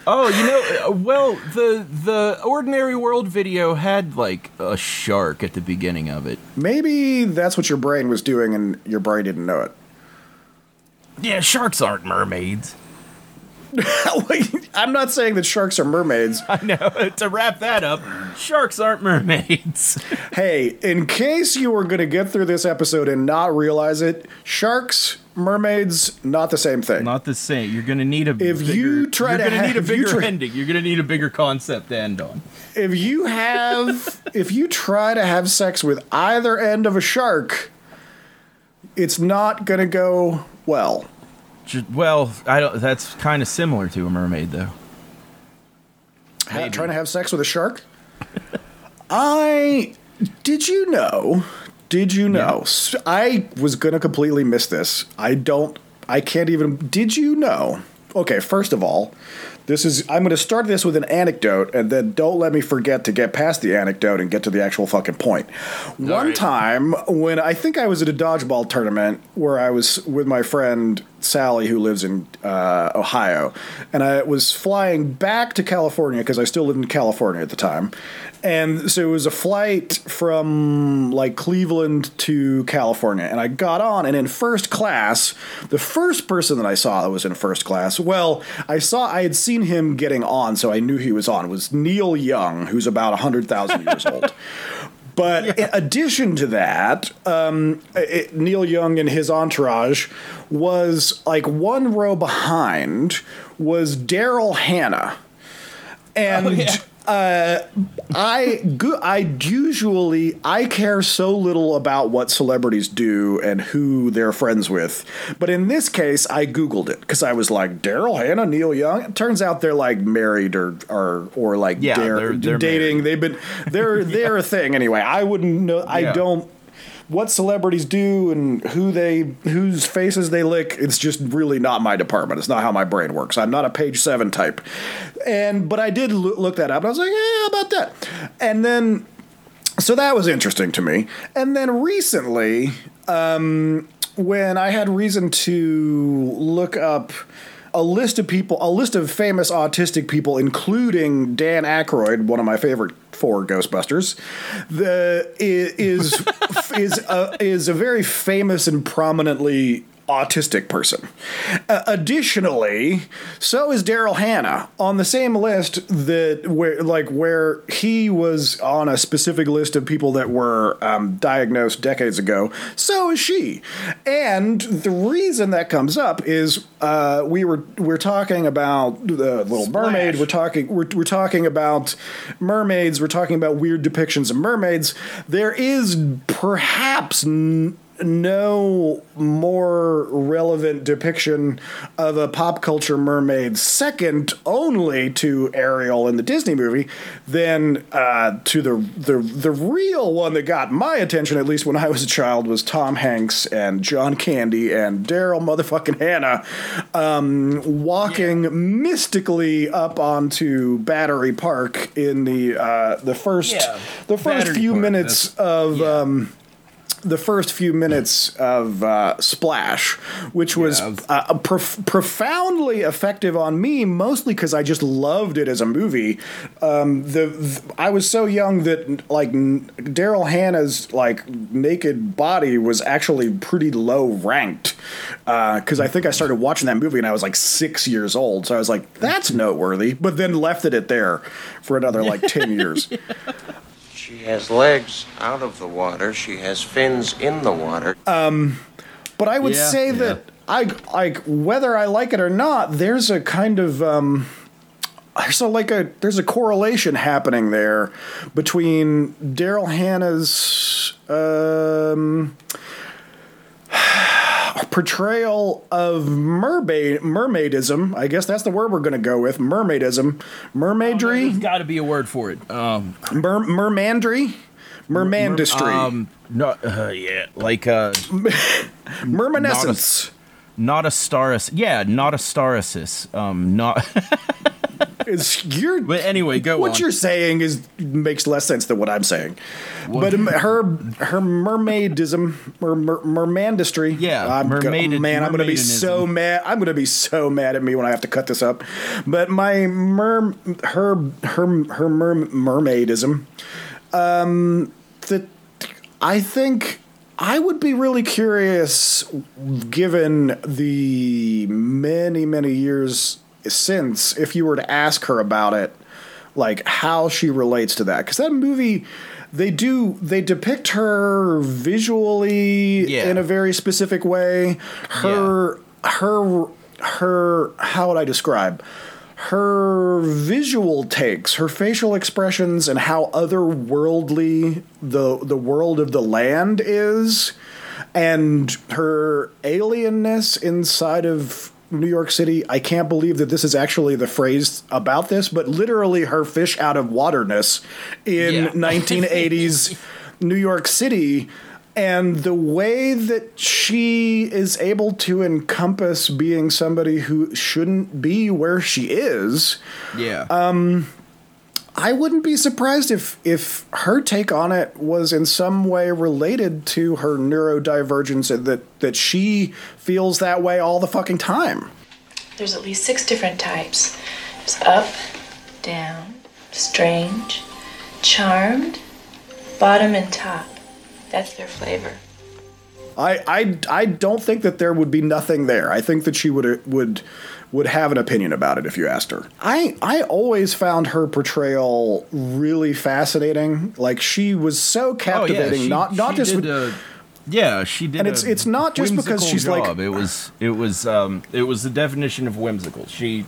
Oh, you know, uh, well, the the Ordinary World video had like a shark at the beginning of it. maybe that's what your brain was doing, and your brain didn't know it. Yeah, sharks aren't mermaids. I'm not saying that sharks are mermaids. I know. to wrap that up, sharks aren't mermaids. Hey, in case you were going to get through this episode and not realize it, sharks, mermaids, not the same thing. Not the same. You're gonna need a. If bigger, you try you're to gonna ha- need a if you bigger ending. You're gonna need a bigger concept to end on. if you have if you try to have sex with either end of a shark it's not going to go well Well, I don't. That's kind of similar to a mermaid, though. Ha- trying to have sex with a shark i did you know did you know I was going to completely miss this i don't i can't even did you know okay first of all this is i'm going to start this with an anecdote and then don't let me forget to get past the anecdote and get to the actual fucking point. point one right. time when i think i was at a dodgeball tournament where i was with my friend sally who lives in uh, ohio and i was flying back to california because i still lived in california at the time and so it was a flight from like Cleveland to California. And I got on, and in first class, the first person that I saw that was in first class, well, I saw, I had seen him getting on, so I knew he was on, was Neil Young, who's about 100,000 years old. But in addition to that, um, it, Neil Young and his entourage was like one row behind was Daryl Hannah. And uh, I go- I usually I care so little about what celebrities do and who they're friends with, but in this case I googled it because I was like Daryl Hannah, Neil Young. It turns out they're like married or or or like Yeah, dare- they're- they're dating. married. They've been they're they're a thing anyway. I wouldn't know. I Yeah. don't what celebrities do and who they whose faces they lick it's just really not my department. It's not how my brain works. I'm not a page seven type. And but i did loo- look that up and i was like yeah how about that? And then so that was interesting to me. And then recently um, when i had reason to look up a list of people, a list of famous autistic people, including Dan Aykroyd, one of my favorite four Ghostbusters, the i- is is a, is a very famous and prominently autistic person. Uh, additionally, so is Daryl Hannah on the same list that where like where he was on a specific list of people that were um, diagnosed decades ago. So is she, and the reason that comes up is uh, we were we're talking about the Little Mermaid. We're talking we're, we're talking about mermaids. We're talking about weird depictions of mermaids. There is perhaps. N- no more relevant depiction of a pop culture mermaid, second only to Ariel in the Disney movie, than uh, to the, the the real one that got my attention, at least when I was a child, was Tom Hanks and John Candy and Daryl motherfucking Hannah um, walking mystically up onto Battery Park in the uh, the first Yeah, the first Battery few Park, minutes of. yeah. Um, the first few minutes of uh, Splash, which was Yeah, uh, prof- profoundly effective on me, mostly because I just loved it as a movie. Um, the, th- I was so young that like n- Daryl Hannah's like naked body was actually pretty low ranked because I think I started watching that movie and I was like six years old, so I was like, that's noteworthy. But then left it at there for another like ten years. She has legs out of the water. She has fins in the water. Um, But I would Yeah, say yeah. that I like whether I like it or not. There's a kind of um, there's a like a there's a correlation happening there between Daryl Hannah's um, portrayal of mermaid mermaidism. I guess that's the word we're going to go with. Mermaidism, mermaidry, There's got to be a word for it. Um, mer, mermandry, mermandistry, um, no, uh, yeah, like uh, mermanescence. Not a staris. Yeah, not a starisis. Um, not. Is you're but anyway, go what on. you're saying is makes less sense than what I'm saying. But um, her her mermaidism, mer, mer, mermandistry. Yeah, I'm gonna, mermaid- man, I'm gonna be so mad. I'm gonna be so mad at me when I have to cut this up. But my mer her her her mer, mermaidism. Um, that I think. I would be really curious, given the many, many years since, if you were to ask her about it, like how she relates to that. Because that movie, they do, they depict her visually Yeah. in a very specific way. Her, her, her, how would I describe? Her visual takes, her facial expressions, and how otherworldly the the world of the land is, and her alienness inside of New York City. I can't believe that this is actually the phrase about this, but literally her fish out of waterness in Yeah. 1980s New York City. And the way that she is able to encompass being somebody who shouldn't be where she is, yeah. um I wouldn't be surprised if if her take on it was in some way related to her neurodivergence and that that she feels that way all the fucking time. There's at least six different types. There's up, down, strange, charmed, bottom, and top. That's their flavor. I, I, I don't think that there would be nothing there. I think that she would would would have an opinion about it if you asked her. I I always found her portrayal really fascinating. Like she was so captivating. oh yeah, captivating. she, not not she just did with, a- yeah, she did. And it's- a it's not just because whimsical she's like- it was it was um it was the definition of whimsical. She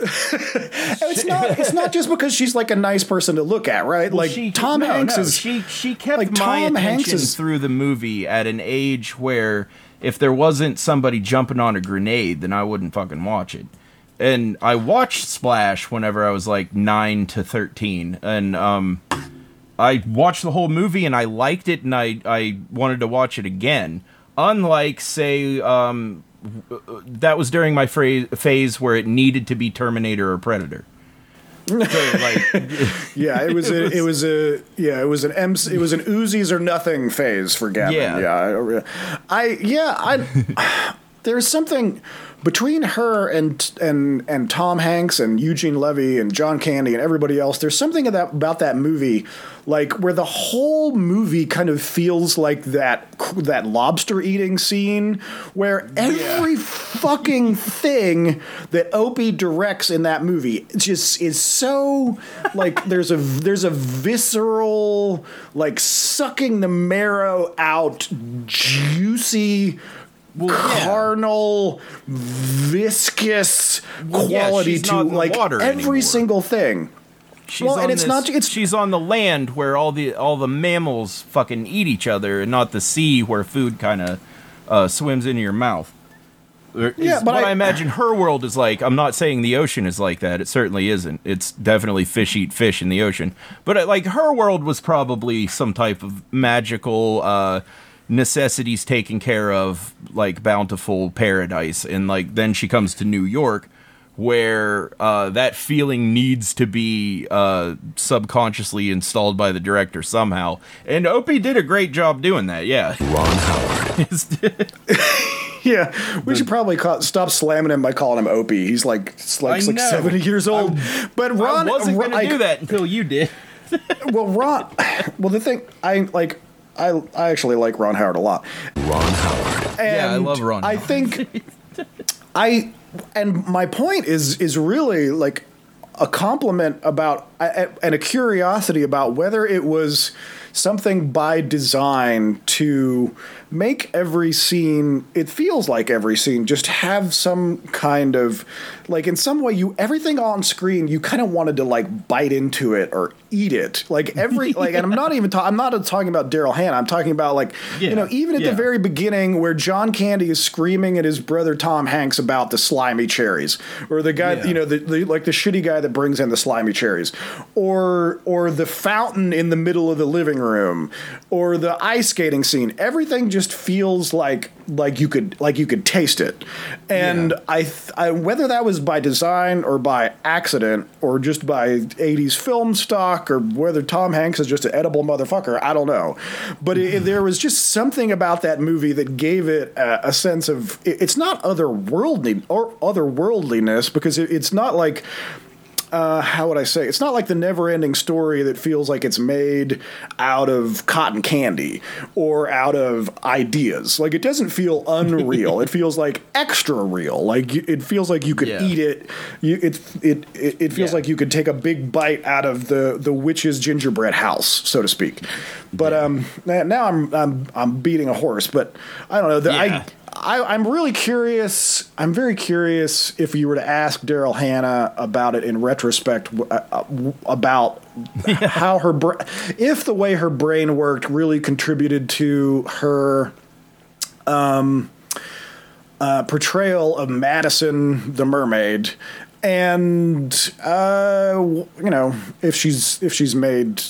it's not it's not just because she's like a nice person to look at, right? like she, Tom no, Hanks no, is she she kept like, my Tom attention Hanks is- through the movie at an age where if there wasn't somebody jumping on a grenade, then I wouldn't fucking watch it. And I watched Splash whenever I was like nine to thirteen, and um, I watched the whole movie and I liked it, and I I wanted to watch it again. Unlike say um, that was during my phase phase where it needed to be Terminator or Predator. So, like, yeah, it was a, it was a yeah, it was an M, it was an Uzis or nothing phase for Gavin. Yeah. yeah, I, I yeah, I there's something between her and and and Tom Hanks and Eugene Levy and John Candy and everybody else. There's something about about that movie, like where the whole movie kind of feels like that that lobster eating scene, where every fucking thing that Opie directs in that movie just is so like there's a there's a visceral like sucking the marrow out juicy carnal viscous Well, yeah, quality she's to not in the like water every anymore. single thing She's Well, and it's this- not- it's- she's on the land where all the all the mammals fucking eat each other, and not the sea where food kind of uh, swims into your mouth. Or Yeah, but I- I, imagine her world is like. I'm not saying the ocean is like that. It certainly isn't. It's definitely fish eat fish in the ocean. But uh, like her world was probably some type of magical uh, necessities taken care of, like bountiful paradise. And like then she comes to New York, where uh, that feeling needs to be uh, subconsciously installed by the director somehow. And Opie did a great job doing that. Yeah. Ron Howard. yeah we should probably call, stop slamming him by calling him opie he's like like, he's like 70 years old but ron I wasn't going to I- do that until you did. well ron well the thing i like i i actually like ron howard a lot Ron Howard. Yeah, I And love Ron I Howard. think I and my point is is really like a compliment about and a curiosity about whether it was something by design to make every scene it feels like every scene just have some kind of like in some way you everything on screen you kind of wanted to like bite into it or eat it like every like and i'm not even talking i'm not talking about daryl hannah i'm talking about like you know even at yeah. the very beginning where john candy is screaming at his brother tom hanks about the slimy cherries or the guy Yeah. you know the, the like the shitty guy that brings in the slimy cherries or or the fountain in the middle of the living room or the ice skating scene everything just feels like like you could like you could taste it and Yeah. I, th- I whether that was by design or by accident or just by 80s film stock or whether Tom Hanks is just an edible motherfucker I don't know but it, there was just something about that movie that gave it a, a sense of it- it's not otherworldly or otherworldliness because it, it's not like uh, how would I say? It's not like the never ending story that feels like it's made out of cotton candy or out of ideas. Like, it doesn't feel unreal. it feels like extra real. Like, it feels like you could Yeah. eat it. You, it, it, it, it feels Yeah. like you could take a big bite out of the, the witch's gingerbread house, so to speak. But um, now I'm, I'm, I'm beating a horse, but I don't know. The, Yeah. I, I, I'm really curious. I'm very curious if you were to ask Daryl Hannah about it in retrospect, uh, uh, about how her, br- if the way her brain worked really contributed to her um, uh, portrayal of Madison the mermaid, and uh, you know if she's if she's made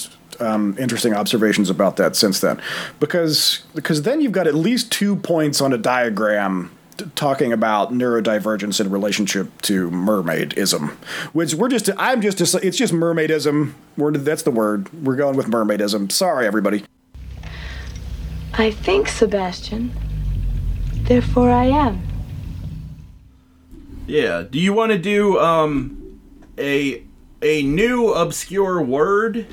um, interesting observations about that since then, because because then you've got at least two points on a diagram. t- Talking about neurodivergence in relationship to mermaidism, which we're just, I'm just, it's just mermaidism. We're, that's the word. We're going with mermaidism. Sorry, everybody. I think, Sebastian. Therefore, I am. Yeah. Do you want to do um a a new obscure word?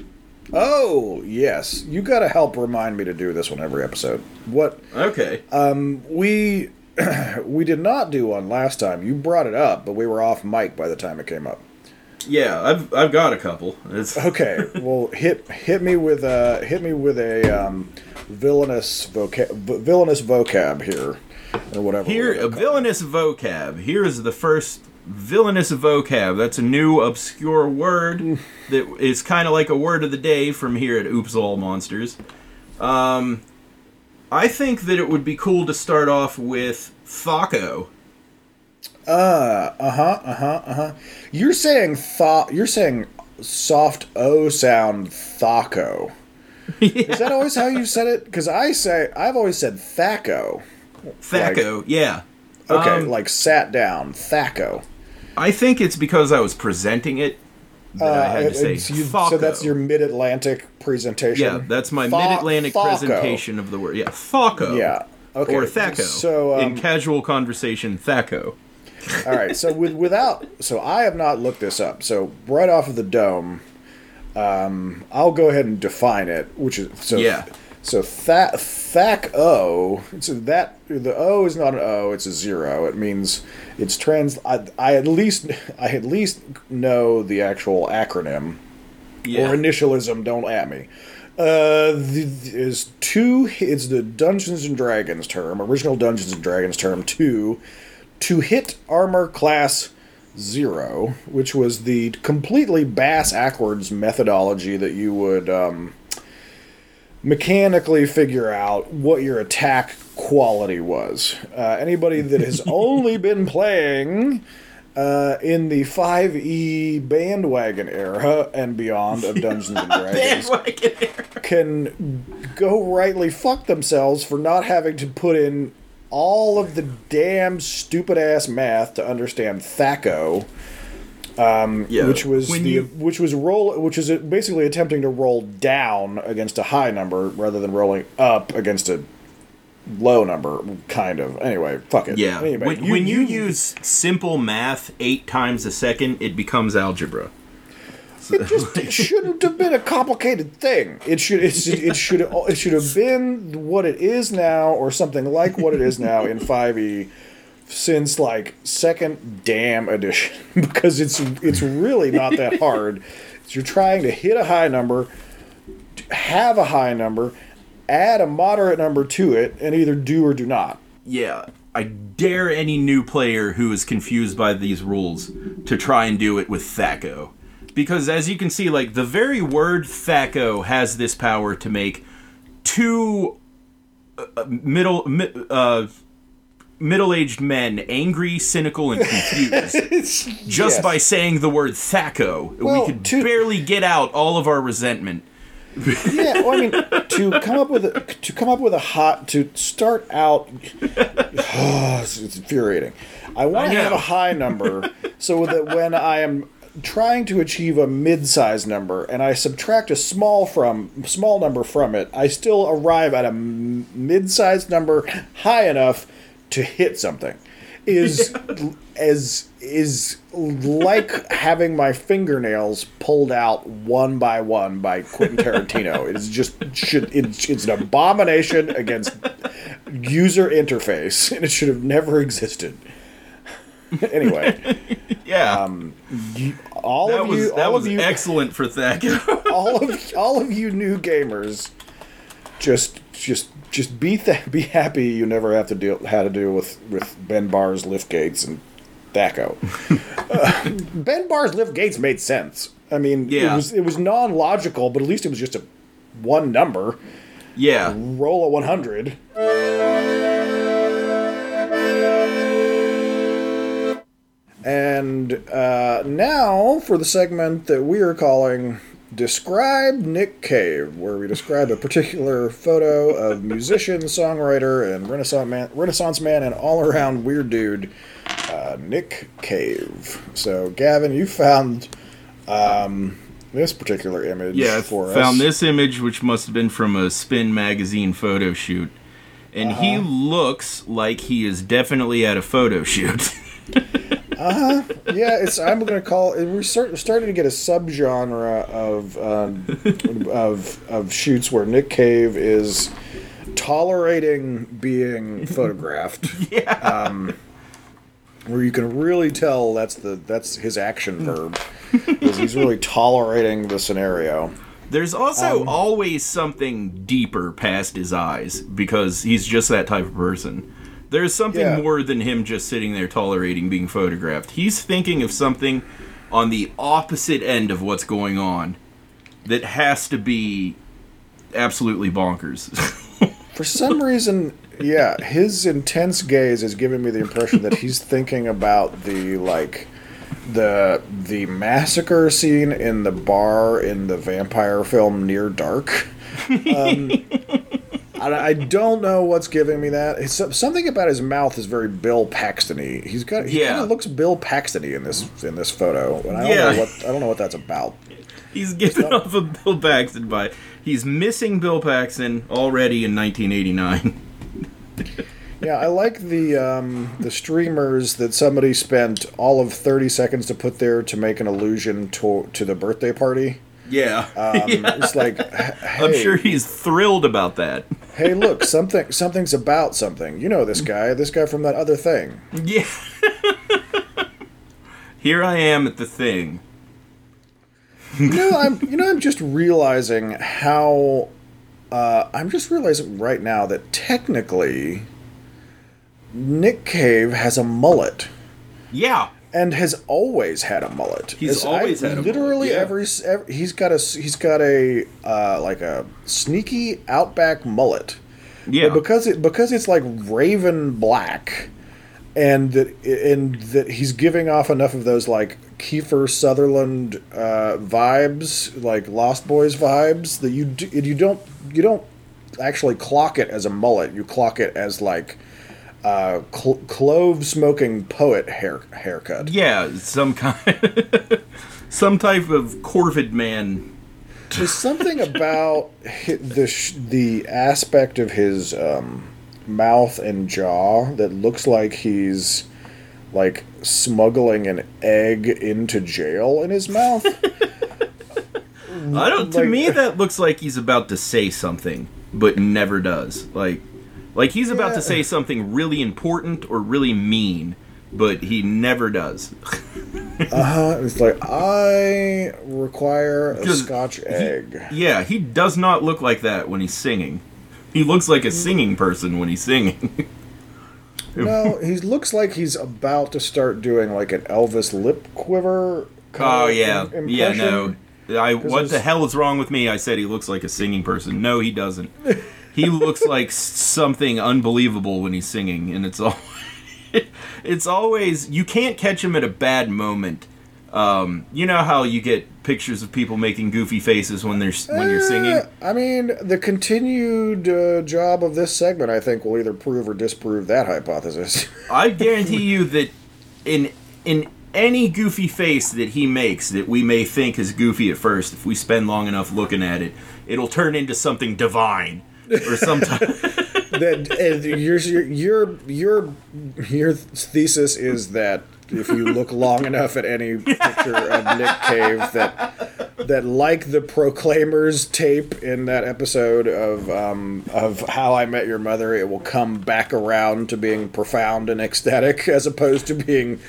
Oh yes, you got to help remind me to do this one every episode. What Okay. Um, we we did not do one last time. You brought it up, but we were off mic by the time it came up. yeah, I've I've got a couple. It's, Okay, well hit hit me with a hit me with a um, villainous vocab villainous vocab here or whatever. Here, a it. villainous vocab. Here is the first villainous vocab. That's a new obscure word that is kind of like a word of the day from here at Oops All Monsters. Um, I think that it would be cool to start off with Thaco. Uh huh. Uh huh. Uh huh. You're saying thought. You're saying soft O sound thaco. Is that always how you said it? Because I say I've always said thaco. Thaco, yeah. Okay, Um, like sat down thaco. I think it's because I was presenting it that I had to say Uh, you- Thaco. so that's your mid-Atlantic presentation. yeah, that's my Tha- mid-Atlantic presentation of the word. Yeah, Thaco. Yeah. Okay. Or Thaco. So um, in casual conversation, Thaco. all right. So with without so I have not looked this up. So right off of the dome, um, I'll go ahead and define it, which is so Yeah. So tha- thac o. So that the o is not an o; it's a zero. It means it's trans. I, I at least I at least know the actual acronym Yeah. or initialism. Don't at me. Uh, the, is two. It's the Dungeons and Dragons term, original Dungeons and Dragons term two, to hit armor class zero, which was the completely bass backwards methodology that you would um, mechanically figure out what your attack quality was. Uh, anybody that has only been playing uh, in the 5e bandwagon era and beyond of Dungeons and Dragons can go rightly fuck themselves for not having to put in all of the damn stupid ass math to understand Thaco. Um, Yeah, which was when the you- which was roll which is basically attempting to roll down against a high number rather than rolling up against a low number kind of anyway fuck it Yeah. Anyway, when when you, use simple math eight times a second, it becomes algebra. it just it shouldn't have been a complicated thing. It should it's, it should it should have been what it is now, or something like what it is now in five e, since like second damn edition because it's it's really not that hard. You're trying to hit a high number, have a high number, add a moderate number to it, and either do or do not. Yeah, I dare any new player who is confused by these rules to try and do it with Thaco. Because as you can see, like the very word Thaco has this power to make two uh, middle mi- uh, middle-aged men angry, cynical, and confused. Just Yes. by saying the word Thaco, Well, we could to- barely get out all of our resentment. Yeah, well, I mean, to come up with a, to come up with a hot to start out, it's, it's infuriating. I want I to have a high number so that when I am trying to achieve a mid-size number and I subtract a small from small number from it, I still arrive at a m- mid-sized number high enough to hit something. Is as is like having my fingernails pulled out one by one by Quentin Tarantino. It is just should it's, it's an abomination against user interface, and it should have never existed. anyway, Yeah, um, you, all that of was you, that all was of you, excellent for Thaco. all of all of you new gamers, just just just be th- be happy you never have to deal had to deal with with bend bars lift gates and Thaco. Uh, bend bars lift gates made sense. I mean, Yeah. it was it was non logical, but at least it was just a one number. yeah, Roll a one hundred. And uh, now for the segment that we are calling Describe Nick Cave, where we describe a particular photo of musician, songwriter, and Renaissance man, Renaissance man and all around weird dude, uh, Nick Cave. So, Gavin, you found um, this particular image yeah. I for us. found this image, which must have been from a Spin magazine photo shoot, and he Uh-huh. looks like he is definitely at a photo shoot. yeah, it's. I'm going to call. We're start, starting to get a subgenre of um, of of shoots where Nick Cave is tolerating being photographed. yeah. Um, where you can really tell that's the that's his action verb. is he's really tolerating the scenario. There's Um, also always something deeper past his eyes because he's just that type of person. There's something Yeah. more than him just sitting there tolerating being photographed. He's thinking of something on the opposite end of what's going on that has to be absolutely bonkers. For some reason, yeah, his intense gaze is giving me the impression that he's thinking about the like the the massacre scene in the bar in the vampire film Near Dark. Um, I, I don't know what's giving me that. It's something about his mouth is very Bill Paxton-y. He's got he Yeah. kind of looks Bill Paxton-y in this in this photo, and I don't Yeah. know what I don't know what that's about. he's giving off a Bill Paxton by he's missing Bill Paxton already in 1989. Yeah, I like the um, the streamers that somebody spent all of thirty seconds to put there to make an allusion to to the birthday party. Yeah. Um, Yeah. It's like, h- I'm sure he's thrilled about that. hey, look, something something's about something. You know this guy, this guy from that other thing. Yeah. Here I am at the thing. You know, I'm you know I'm just realizing how uh, I'm just realizing right now that technically Nick Cave has a mullet. Yeah. And has always had a mullet. He's As always I- had a literally yeah. every, every he's got a he's got a uh, like a sneaky outback mullet. Yeah. But because it because it's like raven black, and that and that he's giving off enough of those like Kiefer Sutherland uh, vibes, like Lost Boys vibes, that you do, you don't you don't actually clock it as a mullet. You clock it as like uh, cl- clove smoking poet hair haircut. Yeah, some kind, some type of corvid man. There's something about the sh- the aspect of his um, mouth and jaw that looks like he's like smuggling an egg into jail in his mouth. I don't. To Like- me, that looks like he's about to say something, but never does. Like, like he's about Yeah. to say something really important or really mean, but he never does. Uh huh. It's like I require a Scotch egg. Yeah, he does not look like that when he's singing. He looks like a singing person when he's singing. No, he looks like he's about to start doing like an Elvis lip quiver. kind oh of yeah, im- yeah. No, impression. I. What the hell is wrong with me? I said he looks like a singing person. No, he doesn't. he looks like something unbelievable when he's singing, and it's all. it's always you can't catch him at a bad moment. Um, you know how you get pictures of people making goofy faces when they're when you're singing. Eh, I mean, the continued uh, job of this segment, I think, will either prove or disprove that hypothesis. I guarantee you that in in any goofy face that he makes that we may think is goofy at first, if we spend long enough looking at it, it'll turn into something divine or sometimes. that your your your your thesis is that if you look long enough at any picture of Nick Cave, that that like the Proclaimers tape in that episode of um, of How I Met Your Mother, it will come back around to being profound and ecstatic as opposed to being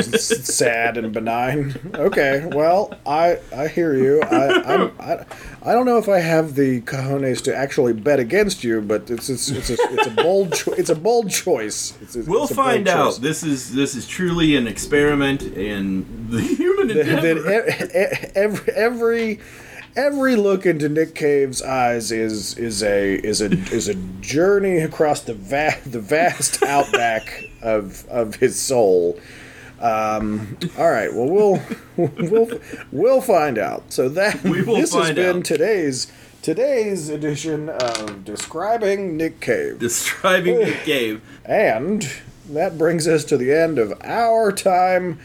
sad and benign. Okay, well, I I hear you. I I'm, I I don't know if I have the cojones to actually bet against you, but it's it's it's a, it's a bold cho- it's a bold choice. It's a, we'll find out. choice. This is this is truly an experiment in the human endeavor. that every every every look into Nick Cave's eyes is is a is a is a journey across the va- the vast outback of of his soul. Um, all right, well we'll we'll we'll find out. So that We will this has been out. today's today's edition of describing Nick Cave. Describing Nick Cave. And that brings us to the end of our time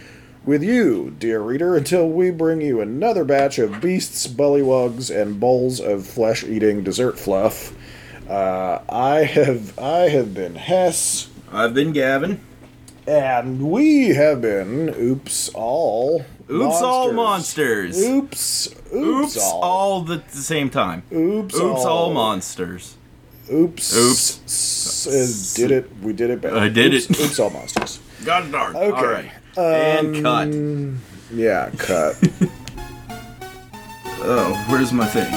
with you, dear reader, until we bring you another batch of beasts, bullywugs, and bowls of flesh-eating dessert fluff. Uh, I have I have been Hess, I've been Gavin. and we have been Oops All. Oops, all monsters. Oops, oops, Oops, all. all the, the same time. Oops, Oops, all all. monsters. Oops, Oops. s- s- did it? We did it. Better. I did oops, it. Oops, all monsters. God darn. Okay. All right. and cut. Um, Yeah, cut. Oh, where's my thing?